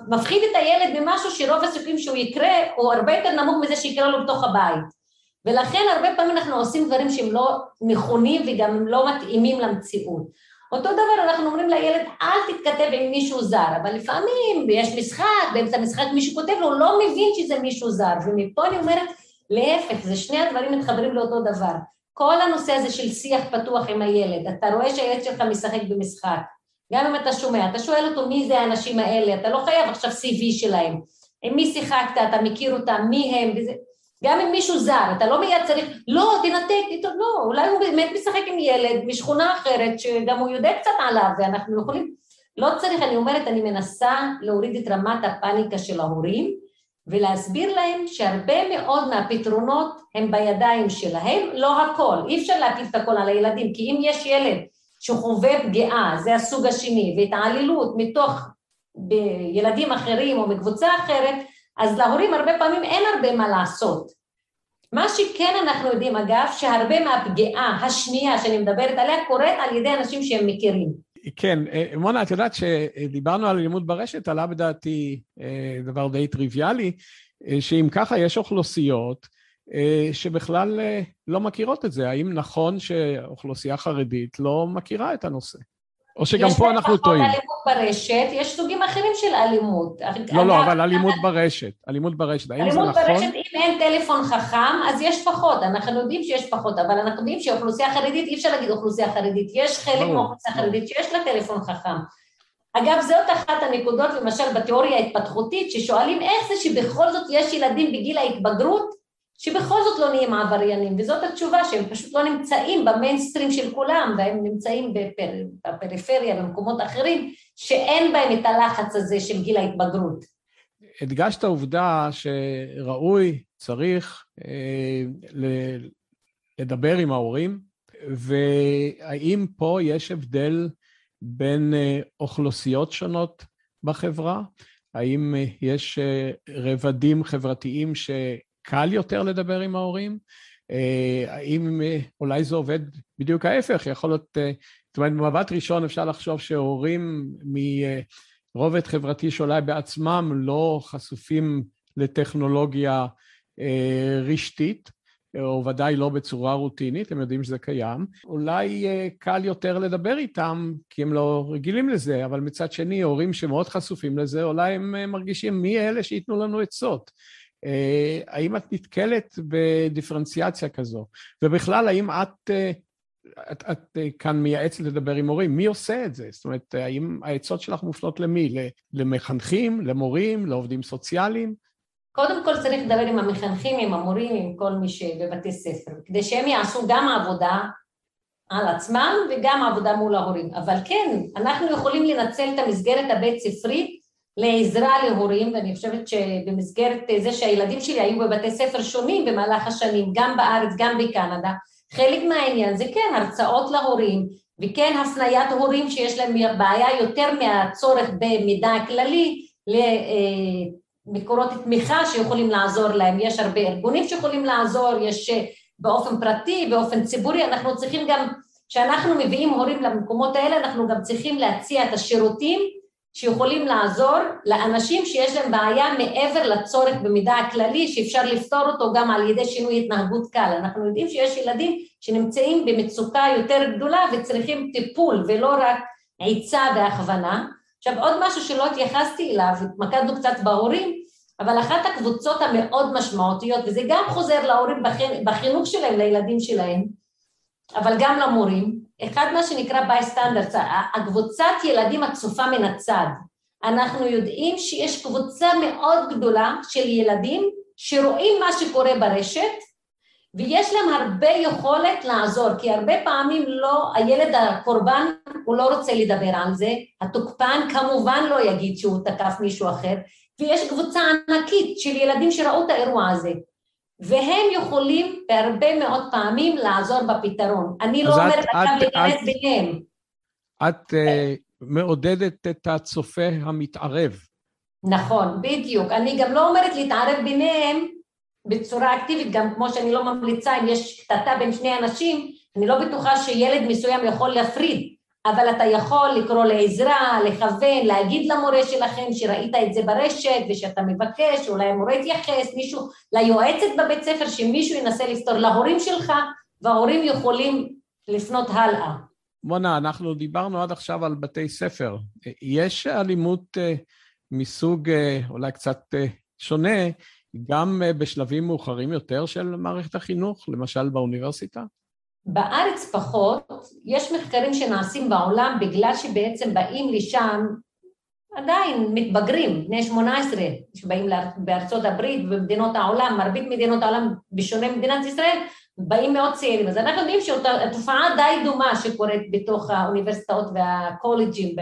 מפחיד את הילד ממשהו שרוב הסיכויים שהוא יקרה, הוא הרבה יותר נמוך מזה שיקרה לו בתוך הבית. ולכן הרבה פעמים אנחנו עושים דברים שהם לא נכונים וגם לא מתאימים למציאות. אותו דבר אנחנו אומרים לילד, אל תתכתב עם מישהו זר, אבל לפעמים יש משחק, באמצע המשחק מישהו כותב לו, הוא לא מבין שזה מישהו זר, ומפה אני אומרת, להפך, זה שני הדברים מתחברים לאותו דבר. כל הנושא הזה של שיח פתוח עם הילד, אתה רואה שהילד שלך משחק במשחק, גם אם אתה שומע, אתה שואל אותו מי זה האנשים האלה, אתה לא חייב עכשיו CV שלהם, עם מי שיחקת, אתה מכיר אותם, מי הם, וזה, גם עם מישהו זר, אתה לא מיד צריך, לא, תנתק איתו, לא, אולי הוא באמת משחק עם ילד משכונה אחרת, שגם הוא יודע קצת עליו, ואנחנו יכולים, לא צריך, אני אומרת, אני מנסה להוריד את רמת הפאניקה של ההורים, ולהסביר להם שהרבה מאוד מהפתרונות הם בידיים שלהם, לא הכל, אי אפשר להפיל את הכל על הילדים, כי אם יש ילד שחווה פגיעה, זה הסוג השני, והתעללות מתוך ילדים אחרים או מקבוצה אחרת, אז להורים הרבה פעמים אין הרבה מה לעשות. מה שכן אנחנו יודעים, אגב, שהרבה מהפגיעה השנייה שאני מדברת עליה קורית על ידי אנשים שהם מכירים. כן, אה, מונה, את יודעת שדיברנו על לימוד ברשת, עלה בדעתי אה, דבר די טריוויאלי, אה, שאם ככה יש אוכלוסיות שבכלל לא מכירות את זה. האם נכון שאוכלוסייה חרדית לא מכירה את הנושא? או שגם פה אנחנו טועים. יש אלימות ברשת, יש סוגים אחרים של אלימות. לא, לא, אבל אלימות ברשת, אלימות ברשת, האם זה נכון? אלימות ברשת, אם אין טלפון חכם, אז יש פחות, אנחנו יודעים שיש פחות, אבל אנחנו יודעים שאוכלוסייה חרדית, אי אפשר להגיד אוכלוסייה חרדית, יש חלק מאוכלוסייה חרדית שיש לה טלפון חכם. אגב, זאת אחת הנקודות, למשל בתיאוריה ההתפתחותית, ששואלים איך זה שבכל זאת יש ילדים בגיל ההתבגרות שבכל זאת לא נהיים עבריינים, וזאת התשובה שהם פשוט לא נמצאים במיינסטרים של כולם, והם נמצאים בפר... בפריפריה, במקומות אחרים, שאין בהם את הלחץ הזה של גיל ההתבגרות. הדגשת עובדה שראוי, צריך אה, לדבר עם ההורים, והאם פה יש הבדל בין אה, אוכלוסיות שונות בחברה? האם אה, יש אה, רבדים חברתיים ש... קל יותר לדבר עם ההורים? אה, האם אה, אולי זה עובד בדיוק ההפך? יכול להיות, אה, זאת אומרת, במבט ראשון אפשר לחשוב שהורים מרובד חברתי שאולי בעצמם לא חשופים לטכנולוגיה רשתית, או ודאי לא בצורה רוטינית, הם יודעים שזה קיים. אולי קל יותר לדבר איתם, כי הם לא רגילים לזה, אבל מצד שני, הורים שמאוד חשופים לזה, אולי הם מרגישים מי אלה שייתנו לנו עצות. האם את נתקלת בדיפרנציאציה כזו? ובכלל, האם את, את, את כאן מייעצת לדבר עם מורים? מי עושה את זה? זאת אומרת, האם העצות שלך מופנות למי? למחנכים, למורים, לעובדים סוציאליים? קודם כל צריך לדבר עם המחנכים, עם המורים, עם כל מי שבבתי ספר, כדי שהם יעשו גם עבודה על עצמם וגם עבודה מול ההורים. אבל כן, אנחנו יכולים לנצל את המסגרת הבית ספרית לעזרה להורים, ואני חושבת שבמסגרת זה שהילדים שלי היו בבתי ספר שונים במהלך השנים, גם בארץ, גם בקנדה, חלק מהעניין זה כן הרצאות להורים, וכן הפניית הורים שיש להם בעיה יותר מהצורך במידע כללי למקורות תמיכה שיכולים לעזור להם, יש הרבה ארגונים שיכולים לעזור, יש באופן פרטי, באופן ציבורי, אנחנו צריכים גם, כשאנחנו מביאים הורים למקומות האלה, אנחנו גם צריכים להציע את השירותים שיכולים לעזור לאנשים שיש להם בעיה מעבר לצורך במידע הכללי שאפשר לפתור אותו גם על ידי שינוי התנהגות קל. אנחנו יודעים שיש ילדים שנמצאים במצוקה יותר גדולה וצריכים טיפול ולא רק עצה והכוונה. עכשיו עוד משהו שלא התייחסתי אליו, התמקדנו קצת בהורים, אבל אחת הקבוצות המאוד משמעותיות, וזה גם חוזר להורים בחינוך שלהם, לילדים שלהם, אבל גם למורים, אחד מה שנקרא bystanders, הקבוצת ילדים הצופה מן הצד. אנחנו יודעים שיש קבוצה מאוד גדולה של ילדים שרואים מה שקורה ברשת ויש להם הרבה יכולת לעזור, כי הרבה פעמים לא, הילד הקורבן הוא לא רוצה לדבר על זה, התוקפן כמובן לא יגיד שהוא תקף מישהו אחר, ויש קבוצה ענקית של ילדים שראו את האירוע הזה. והם יכולים בהרבה מאוד פעמים לעזור בפתרון. אני לא אומרת עכשיו להתערב ביניהם. את uh, מעודדת את הצופה המתערב. נכון, בדיוק. אני גם לא אומרת להתערב ביניהם בצורה אקטיבית, גם כמו שאני לא ממליצה, אם יש קטטה בין שני אנשים, אני לא בטוחה שילד מסוים יכול להפריד. אבל אתה יכול לקרוא לעזרה, לכוון, להגיד למורה שלכם שראית את זה ברשת ושאתה מבקש, אולי המורה יתייחס, מישהו, ליועצת בבית ספר, שמישהו ינסה לפתור להורים שלך, וההורים יכולים לפנות הלאה. מונה, אנחנו דיברנו עד עכשיו על בתי ספר. יש אלימות אה, מסוג אה, אולי קצת אה, שונה, גם בשלבים מאוחרים יותר של מערכת החינוך, למשל באוניברסיטה? בארץ פחות, יש מחקרים שנעשים בעולם בגלל שבעצם באים לשם עדיין מתבגרים, בני 18 שבאים בארצות הברית ובמדינות העולם, מרבית מדינות העולם בשונה ממדינת ישראל, באים מאוד צעירים. אז אנחנו יודעים שהתופעה די דומה שקורית בתוך האוניברסיטאות והקולג'ים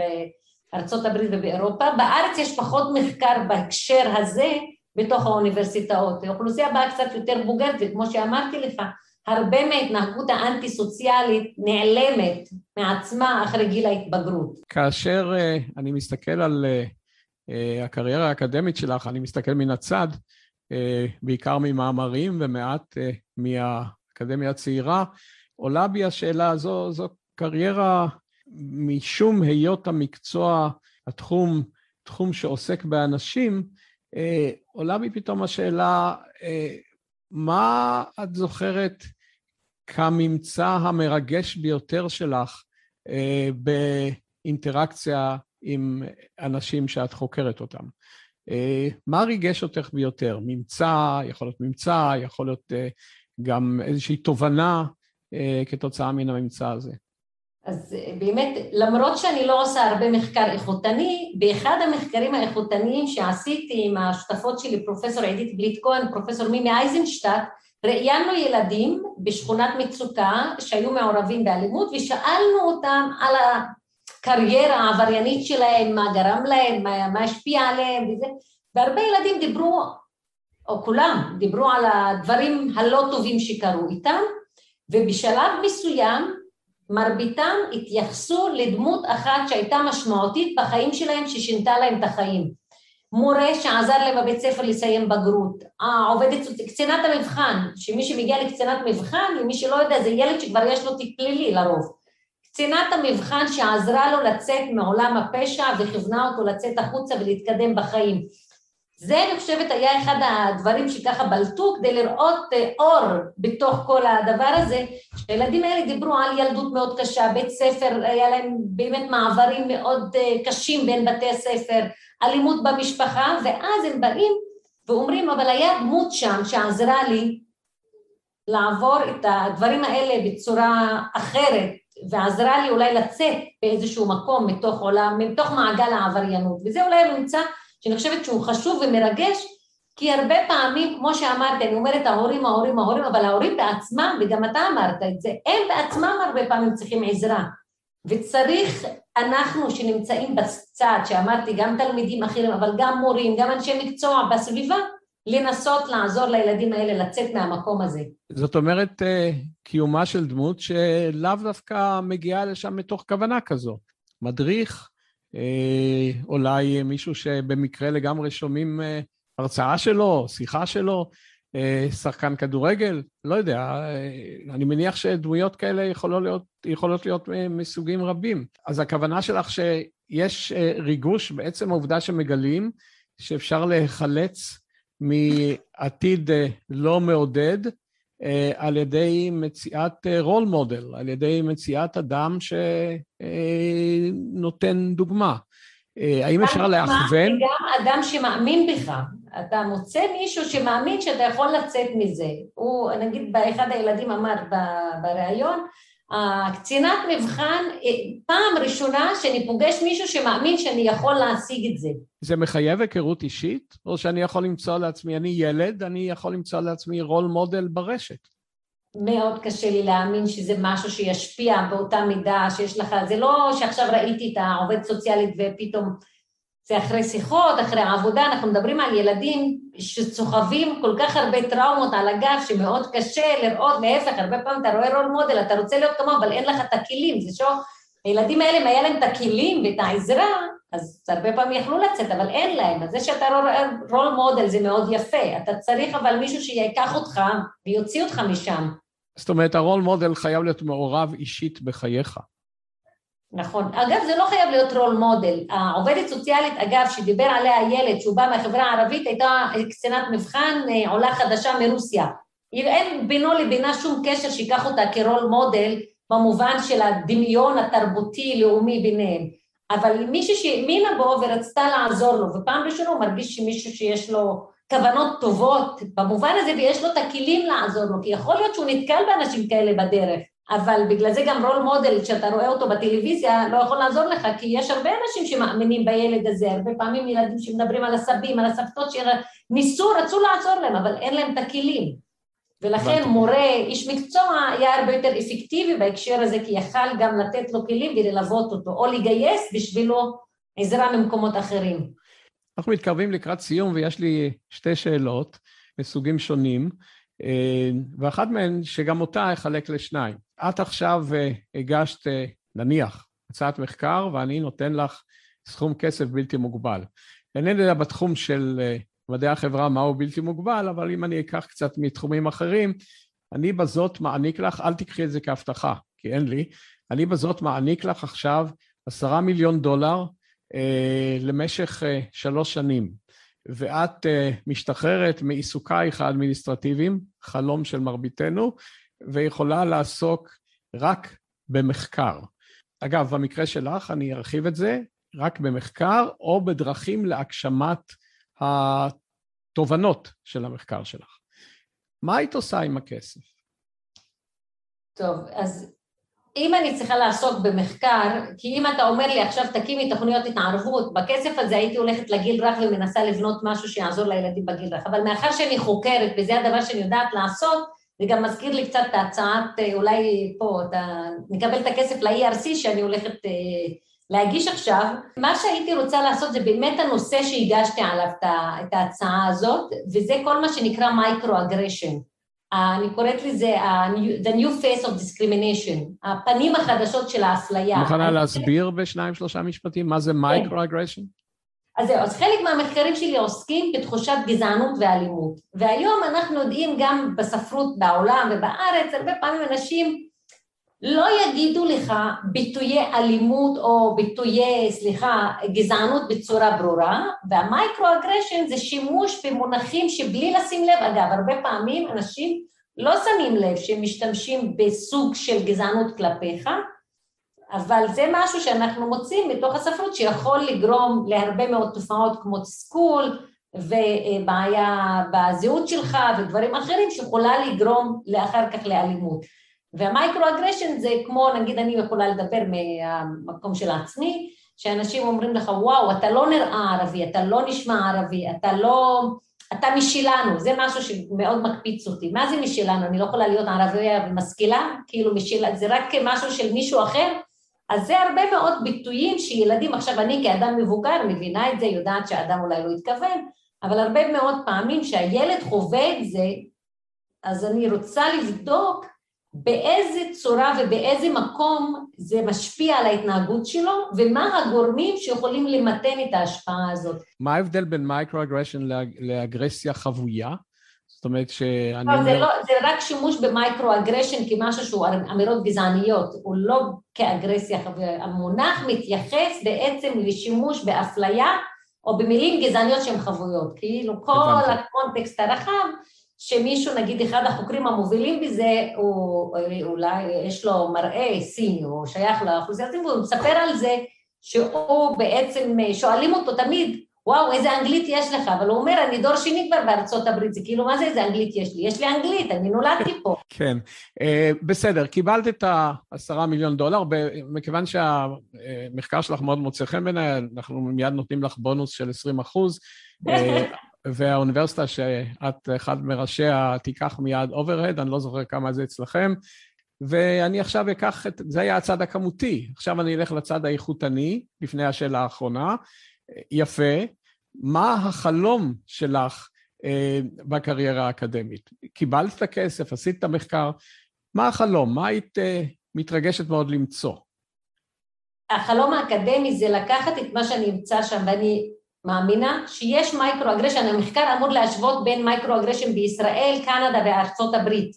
בארצות הברית ובאירופה. בארץ יש פחות מחקר בהקשר הזה בתוך האוניברסיטאות. האוכלוסייה באה קצת יותר בוגרת, וכמו שאמרתי לך, הרבה מההתנהגות האנטי-סוציאלית נעלמת מעצמה אחרי גיל ההתבגרות. כאשר uh, אני מסתכל על uh, uh, הקריירה האקדמית שלך, אני מסתכל מן הצד, uh, בעיקר ממאמרים ומעט uh, מהאקדמיה הצעירה, עולה בי השאלה הזו, זו קריירה משום היות המקצוע, התחום, תחום שעוסק באנשים, uh, עולה בי פתאום השאלה, uh, מה את זוכרת כממצא המרגש ביותר שלך אה, באינטראקציה עם אנשים שאת חוקרת אותם? אה, מה ריגש אותך ביותר? ממצא, יכול להיות ממצא, יכול להיות אה, גם איזושהי תובנה אה, כתוצאה מן הממצא הזה. אז אה, באמת, למרות שאני לא עושה הרבה מחקר איכותני, באחד המחקרים האיכותניים שעשיתי עם השותפות שלי, פרופסור עידית בליט כהן, פרופסור מימי אייזנשטט, ראיינו ילדים בשכונת מצוקה שהיו מעורבים באלימות ושאלנו אותם על הקריירה העבריינית שלהם, מה גרם להם, מה, מה השפיע עליהם וזה, והרבה ילדים דיברו, או כולם, דיברו על הדברים הלא טובים שקרו איתם, ובשלב מסוים מרביתם התייחסו לדמות אחת שהייתה משמעותית בחיים שלהם ששינתה להם את החיים. מורה שעזר להם בבית ספר לסיים בגרות, העובדת, קצינת המבחן, שמי שמגיע לקצינת מבחן, למי שלא יודע, זה ילד שכבר יש לו תיק פלילי לרוב. קצינת המבחן שעזרה לו לצאת מעולם הפשע וכיוונה אותו לצאת החוצה ולהתקדם בחיים. זה אני חושבת היה אחד הדברים שככה בלטו כדי לראות אה, אור בתוך כל הדבר הזה, שהילדים האלה דיברו על ילדות מאוד קשה, בית ספר, היה להם באמת מעברים מאוד אה, קשים בין בתי הספר, אלימות במשפחה, ואז הם באים ואומרים, אבל היה דמות שם שעזרה לי לעבור את הדברים האלה בצורה אחרת, ועזרה לי אולי לצאת באיזשהו מקום מתוך עולם, מתוך מעגל העבריינות. וזה אולי הממצא שאני חושבת שהוא חשוב ומרגש, כי הרבה פעמים, כמו שאמרתי, אני אומרת ההורים, ההורים, ההורים, אבל ההורים בעצמם, וגם אתה אמרת את זה, הם בעצמם הרבה פעמים צריכים עזרה. וצריך אנחנו שנמצאים בצד, שאמרתי, גם תלמידים אחרים, אבל גם מורים, גם אנשי מקצוע בסביבה, לנסות לעזור לילדים האלה לצאת מהמקום הזה. זאת אומרת, אה, קיומה של דמות שלאו דווקא מגיעה לשם מתוך כוונה כזו. מדריך, אולי מישהו שבמקרה לגמרי שומעים אה, הרצאה שלו, שיחה שלו, שחקן כדורגל, לא יודע, אני מניח שדמויות כאלה יכולות להיות, יכולות להיות מסוגים רבים. אז הכוונה שלך שיש ריגוש בעצם העובדה שמגלים שאפשר להיחלץ מעתיד אה, לא מעודד אה, על ידי מציאת רול אה, מודל, על ידי מציאת אדם שנותן דוגמה. האם אפשר להכוון? גם אדם שמאמין בך. אתה מוצא מישהו שמאמין שאתה יכול לצאת מזה. הוא, נגיד, אחד הילדים אמר בריאיון, הקצינת מבחן, אה, פעם ראשונה שאני פוגש מישהו שמאמין שאני יכול להשיג את זה. זה מחייב היכרות אישית? או שאני יכול למצוא לעצמי, אני ילד, אני יכול למצוא לעצמי רול מודל ברשת? מאוד קשה לי להאמין שזה משהו שישפיע באותה מידה שיש לך, זה לא שעכשיו ראיתי את העובד סוציאלית ופתאום זה אחרי שיחות, אחרי עבודה, אנחנו מדברים על ילדים שסוחבים כל כך הרבה טראומות על הגב, שמאוד קשה לראות, להפך, הרבה פעמים אתה רואה רול מודל, אתה רוצה להיות כמוהו, אבל אין לך את הכלים, זה שוב, הילדים האלה, אם היה להם את הכלים ואת העזרה, אז הרבה פעמים יכלו לצאת, אבל אין להם. אז זה שאתה רואה רול מודל זה מאוד יפה. אתה צריך אבל מישהו שיקח אותך ויוציא אותך משם. זאת אומרת, הרול מודל חייב להיות מעורב אישית בחייך. נכון. אגב, זה לא חייב להיות רול מודל. העובדת סוציאלית, אגב, שדיבר עליה הילד, שהוא בא מהחברה הערבית, הייתה קצינת מבחן אה, עולה חדשה מרוסיה. אין בינו לבינה שום קשר שיקח אותה כרול מודל במובן של הדמיון התרבותי-לאומי ביניהם. אבל מישהי שהאמינה בו ורצתה לעזור לו, ופעם ראשונה הוא מרגיש שמישהו שיש לו כוונות טובות במובן הזה ויש לו את הכלים לעזור לו, כי יכול להיות שהוא נתקל באנשים כאלה בדרך. אבל בגלל זה גם רול מודל, כשאתה רואה אותו בטלוויזיה, לא יכול לעזור לך, כי יש הרבה אנשים שמאמינים בילד הזה, הרבה פעמים ילדים שמדברים על הסבים, על הסבתות, שניסו, רצו לעזור להם, אבל אין להם את הכלים. ולכן מורה, איש מקצוע, היה הרבה יותר אפקטיבי בהקשר הזה, כי יכל גם לתת לו כלים וללוות אותו, או לגייס בשבילו עזרה ממקומות אחרים. אנחנו מתקרבים לקראת סיום, ויש לי שתי שאלות מסוגים שונים. אה, ואחת מהן, שגם אותה אחלק לשניים. את עכשיו אה, הגשת, אה, נניח, הצעת מחקר, ואני נותן לך סכום כסף בלתי מוגבל. אינני יודע בתחום של מדעי החברה מהו בלתי מוגבל, אבל אם אני אקח קצת מתחומים אחרים, אני בזאת מעניק לך, אל תקחי את זה כהבטחה, כי אין לי, אני בזאת מעניק לך עכשיו עשרה מיליון דולר אה, למשך אה, שלוש שנים. ואת uh, משתחררת מעיסוקייך האדמיניסטרטיביים, חלום של מרביתנו, ויכולה לעסוק רק במחקר. אגב, במקרה שלך, אני ארחיב את זה, רק במחקר או בדרכים להגשמת התובנות של המחקר שלך. מה היית עושה עם הכסף? טוב, אז אם אני צריכה לעסוק במחקר, כי אם אתה אומר לי עכשיו תקימי תוכניות התערבות, בכסף הזה הייתי הולכת לגיל רך ומנסה לבנות משהו שיעזור לילדים בגיל רך, אבל מאחר שאני חוקרת וזה הדבר שאני יודעת לעשות, זה גם מזכיר לי קצת את ההצעת, אה, אולי פה, אתה, נקבל את הכסף ל-ERC שאני הולכת אה, להגיש עכשיו. מה שהייתי רוצה לעשות זה באמת הנושא שהגשתי עליו את ההצעה הזאת, וזה כל מה שנקרא micro-aggression. אני קוראת לזה the new face of discrimination, הפנים החדשות של האפליה. מוכנה להסביר בשניים שלושה משפטים מה זה micro-aggression? אז זהו, אז חלק מהמחקרים שלי עוסקים בתחושת גזענות ואלימות. והיום אנחנו יודעים גם בספרות בעולם ובארץ, הרבה פעמים אנשים לא יגידו לך ביטויי אלימות או ביטויי, סליחה, גזענות בצורה ברורה, וה micro-aggression זה שימוש במונחים שבלי לשים לב, אגב, הרבה פעמים אנשים לא שמים לב שהם משתמשים בסוג של גזענות כלפיך, אבל זה משהו שאנחנו מוצאים בתוך הספרות שיכול לגרום להרבה מאוד תופעות כמו תסכול, ובעיה בזהות שלך ודברים אחרים שיכולה לגרום לאחר כך לאלימות. וה micro-aggression זה כמו, נגיד אני יכולה לדבר מהמקום של עצמי, שאנשים אומרים לך, וואו, אתה לא נראה ערבי, אתה לא נשמע ערבי, אתה לא... אתה משלנו, זה משהו שמאוד מקפיץ אותי. מה זה משלנו? אני לא יכולה להיות ערבייה ומשכילה? כאילו משל... זה רק משהו של מישהו אחר? אז זה הרבה מאוד ביטויים שילדים, עכשיו אני כאדם מבוגר מבינה את זה, יודעת שהאדם אולי לא התכוון, אבל הרבה מאוד פעמים שהילד חווה את זה, אז אני רוצה לבדוק באיזה צורה ובאיזה מקום זה משפיע על ההתנהגות שלו, ומה הגורמים שיכולים למתן את ההשפעה הזאת. מה ההבדל בין micro-aggression לאגרסיה חבויה? זאת אומרת שאני... לא, זה, לא, זה רק שימוש ב micro-aggression כמשהו שהוא אמירות גזעניות, הוא לא כאגרסיה. המונח מתייחס בעצם לשימוש באפליה או במילים גזעניות שהן חבויות. כאילו כל הקונטקסט הרחב שמישהו, נגיד אחד החוקרים המובילים בזה, הוא אולי יש לו מראה סיני, הוא שייך לאוכלוסייה הזאת, והוא מספר על זה שהוא בעצם, שואלים אותו תמיד, וואו, איזה אנגלית יש לך? אבל הוא אומר, אני דור שני כבר בארצות הברית, זה כאילו, מה זה איזה אנגלית יש לי? יש לי אנגלית, אני נולדתי פה. כן, uh, בסדר, קיבלת את העשרה מיליון דולר, מכיוון שהמחקר שלך מאוד מוצא חן בעיניי, אנחנו מיד נותנים לך בונוס של 20 אחוז. uh, והאוניברסיטה שאת אחד מראשיה תיקח מיד אוברהד, אני לא זוכר כמה זה אצלכם, ואני עכשיו אקח את, זה היה הצד הכמותי, עכשיו אני אלך לצד האיכותני, לפני השאלה האחרונה, יפה, מה החלום שלך אה, בקריירה האקדמית? קיבלת את הכסף, עשית את המחקר, מה החלום? מה היית אה, מתרגשת מאוד למצוא? החלום האקדמי זה לקחת את מה שאני אמצא שם, ואני מאמינה שיש micro-aggression, המחקר אמור להשוות בין micro-aggression בישראל, קנדה וארצות הברית.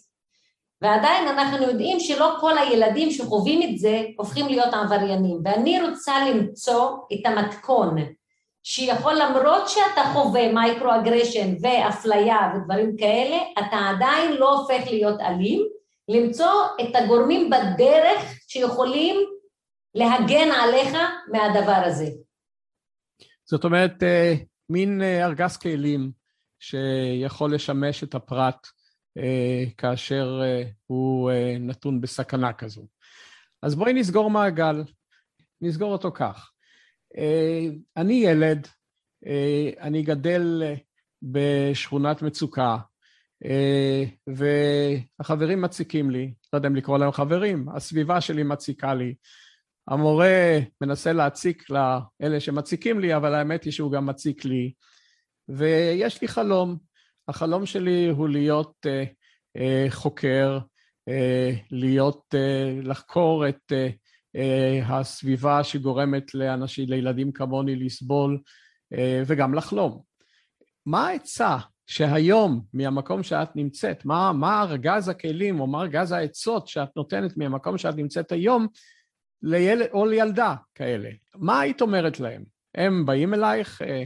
ועדיין אנחנו יודעים שלא כל הילדים שחווים את זה הופכים להיות עבריינים. ואני רוצה למצוא את המתכון שיכול למרות שאתה חווה micro-aggression ואפליה ודברים כאלה, אתה עדיין לא הופך להיות אלים, למצוא את הגורמים בדרך שיכולים להגן עליך מהדבר הזה. זאת אומרת, אה, מין אה, ארגז כלים שיכול לשמש את הפרט אה, כאשר הוא נתון בסכנה כזו. אז בואי נסגור מעגל, נסגור אותו כך. אני ילד, אני גדל בשכונת מצוקה, והחברים מציקים לי, לא יודע אם לקרוא להם חברים, הסביבה שלי מציקה לי, המורה מנסה להציק לאלה שמציקים לי, אבל האמת היא שהוא גם מציק לי. ויש לי חלום. החלום שלי הוא להיות uh, uh, חוקר, uh, להיות, uh, לחקור את uh, הסביבה שגורמת לאנשים, לילדים כמוני לסבול, uh, וגם לחלום. מה העצה שהיום, מהמקום שאת נמצאת, מה, מה ארגז הכלים או מה ארגז העצות שאת נותנת מהמקום שאת נמצאת היום, לילד או לילדה כאלה, מה היית אומרת להם? הם באים אלייך, אה,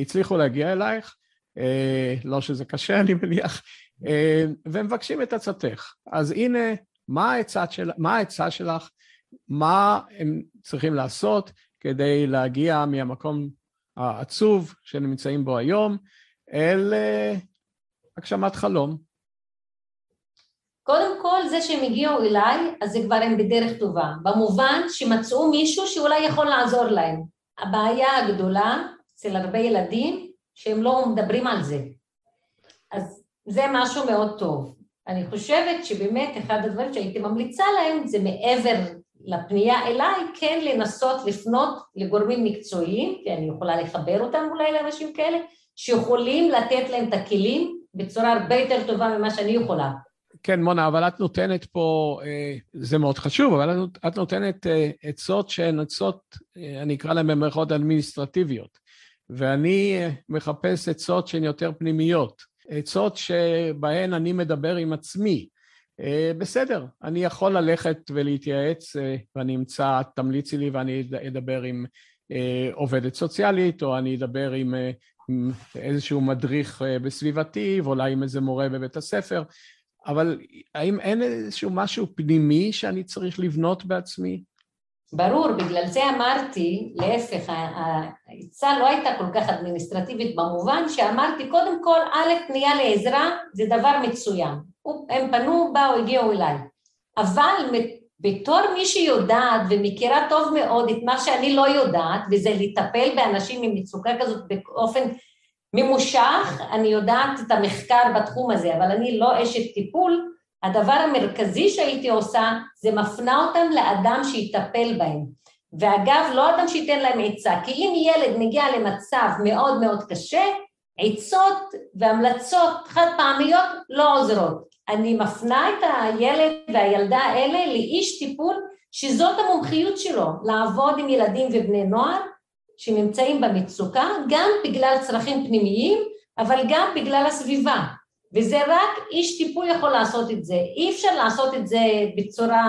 הצליחו להגיע אלייך, אה, לא שזה קשה אני מניח, אה, והם מבקשים את עצתך. אז הנה, מה העצה, של, שלך? מה הם צריכים לעשות כדי להגיע מהמקום העצוב שנמצאים בו היום אל הגשמת חלום? קודם כל, זה שהם הגיעו אליי, אז זה כבר הם בדרך טובה, במובן שמצאו מישהו שאולי יכול לעזור להם. הבעיה הגדולה אצל הרבה ילדים, שהם לא מדברים על זה. אז זה משהו מאוד טוב. אני חושבת שבאמת אחד הדברים שהייתי ממליצה להם זה מעבר לפנייה אליי, כן לנסות לפנות לגורמים מקצועיים, כי אני יכולה לחבר אותם אולי לאנשים כאלה, שיכולים לתת להם את הכלים בצורה הרבה יותר טובה ממה שאני יכולה. כן, מונה, אבל את נותנת פה, אה, זה מאוד חשוב, אבל את נותנת אה, עצות שהן עצות, אה, אני אקרא להן במערכות אדמיניסטרטיביות, ואני מחפש עצות שהן יותר פנימיות, עצות שבהן אני מדבר עם עצמי. בסדר, אני יכול ללכת ולהתייעץ, ואני אמצא, תמליצי לי ואני אדבר עם עובדת סוציאלית, או אני אדבר עם איזשהו מדריך בסביבתי, ואולי עם איזה מורה בבית הספר. אבל האם אין איזשהו משהו פנימי שאני צריך לבנות בעצמי? ברור, בגלל זה אמרתי, להפך, העצה לא הייתה כל כך אדמיניסטרטיבית במובן שאמרתי, קודם כל, א', פנייה לעזרה זה דבר מצוין. הם פנו, באו, הגיעו אליי. אבל בתור מי שיודעת ומכירה טוב מאוד את מה שאני לא יודעת, וזה לטפל באנשים עם מצוקה כזאת באופן ממושך, אני יודעת את המחקר בתחום הזה, אבל אני לא אשת טיפול, הדבר המרכזי שהייתי עושה זה מפנה אותם לאדם שיטפל בהם. ואגב, לא אדם שייתן להם עצה, כי אם ילד מגיע למצב מאוד מאוד קשה, עצות והמלצות חד פעמיות לא עוזרות. אני מפנה את הילד והילדה האלה לאיש טיפול שזאת המומחיות שלו, לעבוד עם ילדים ובני נוער שנמצאים במצוקה, גם בגלל צרכים פנימיים, אבל גם בגלל הסביבה. וזה רק איש טיפול יכול לעשות את זה. אי אפשר לעשות את זה בצורה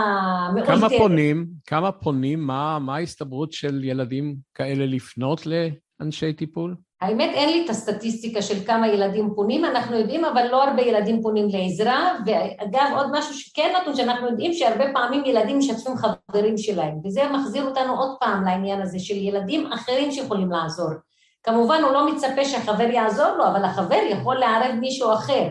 מאולתרת. כמה פונים, כמה פונים, מה, מה ההסתברות של ילדים כאלה לפנות לאנשי טיפול? האמת אין לי את הסטטיסטיקה של כמה ילדים פונים, אנחנו יודעים אבל לא הרבה ילדים פונים לעזרה, ואגב עוד משהו שכן נתון שאנחנו יודעים שהרבה פעמים ילדים משתפים חברים שלהם, וזה מחזיר אותנו עוד פעם לעניין הזה של ילדים אחרים שיכולים לעזור. כמובן הוא לא מצפה שהחבר יעזור לו, אבל החבר יכול לערב מישהו אחר.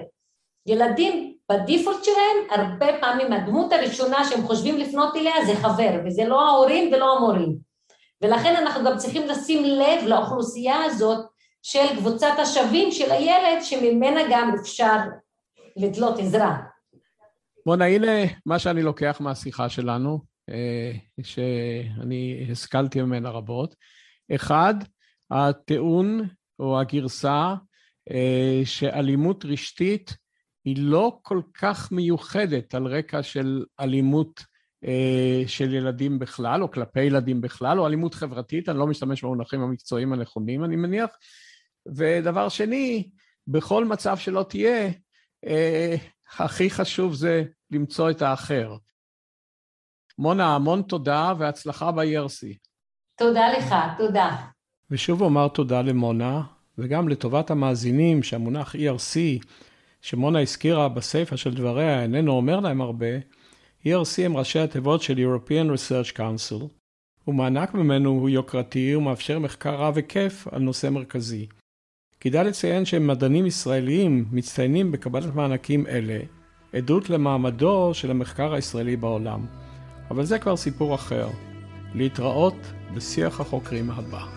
ילדים בדיפולט שלהם, הרבה פעמים הדמות הראשונה שהם חושבים לפנות אליה זה חבר, וזה לא ההורים ולא המורים. ולכן אנחנו גם צריכים לשים לב לאוכלוסייה הזאת של קבוצת השווים של הילד, שממנה גם אפשר לדלות עזרה. בוא'נה, הנה מה שאני לוקח מהשיחה שלנו, אה, שאני השכלתי ממנה רבות. אחד, הטיעון או הגרסה אה, שאלימות רשתית היא לא כל כך מיוחדת על רקע של אלימות אה, של ילדים בכלל, או כלפי ילדים בכלל, או אלימות חברתית, אני לא משתמש במונחים המקצועיים הנכונים, אני מניח. ודבר שני, בכל מצב שלא תהיה, אה, הכי חשוב זה למצוא את האחר. מונה, המון תודה והצלחה ב-ERC. תודה לך, תודה. ושוב אומר תודה למונה, וגם לטובת המאזינים שהמונח ERC, שמונה הזכירה בסיפא של דבריה, איננו אומר להם הרבה, ERC הם ראשי התיבות של European Research Council, ומענק ממנו הוא יוקרתי ומאפשר מחקר רב היקף על נושא מרכזי. כדאי לציין שמדענים ישראלים מצטיינים בקבלת מענקים אלה, עדות למעמדו של המחקר הישראלי בעולם. אבל זה כבר סיפור אחר. להתראות בשיח החוקרים הבא.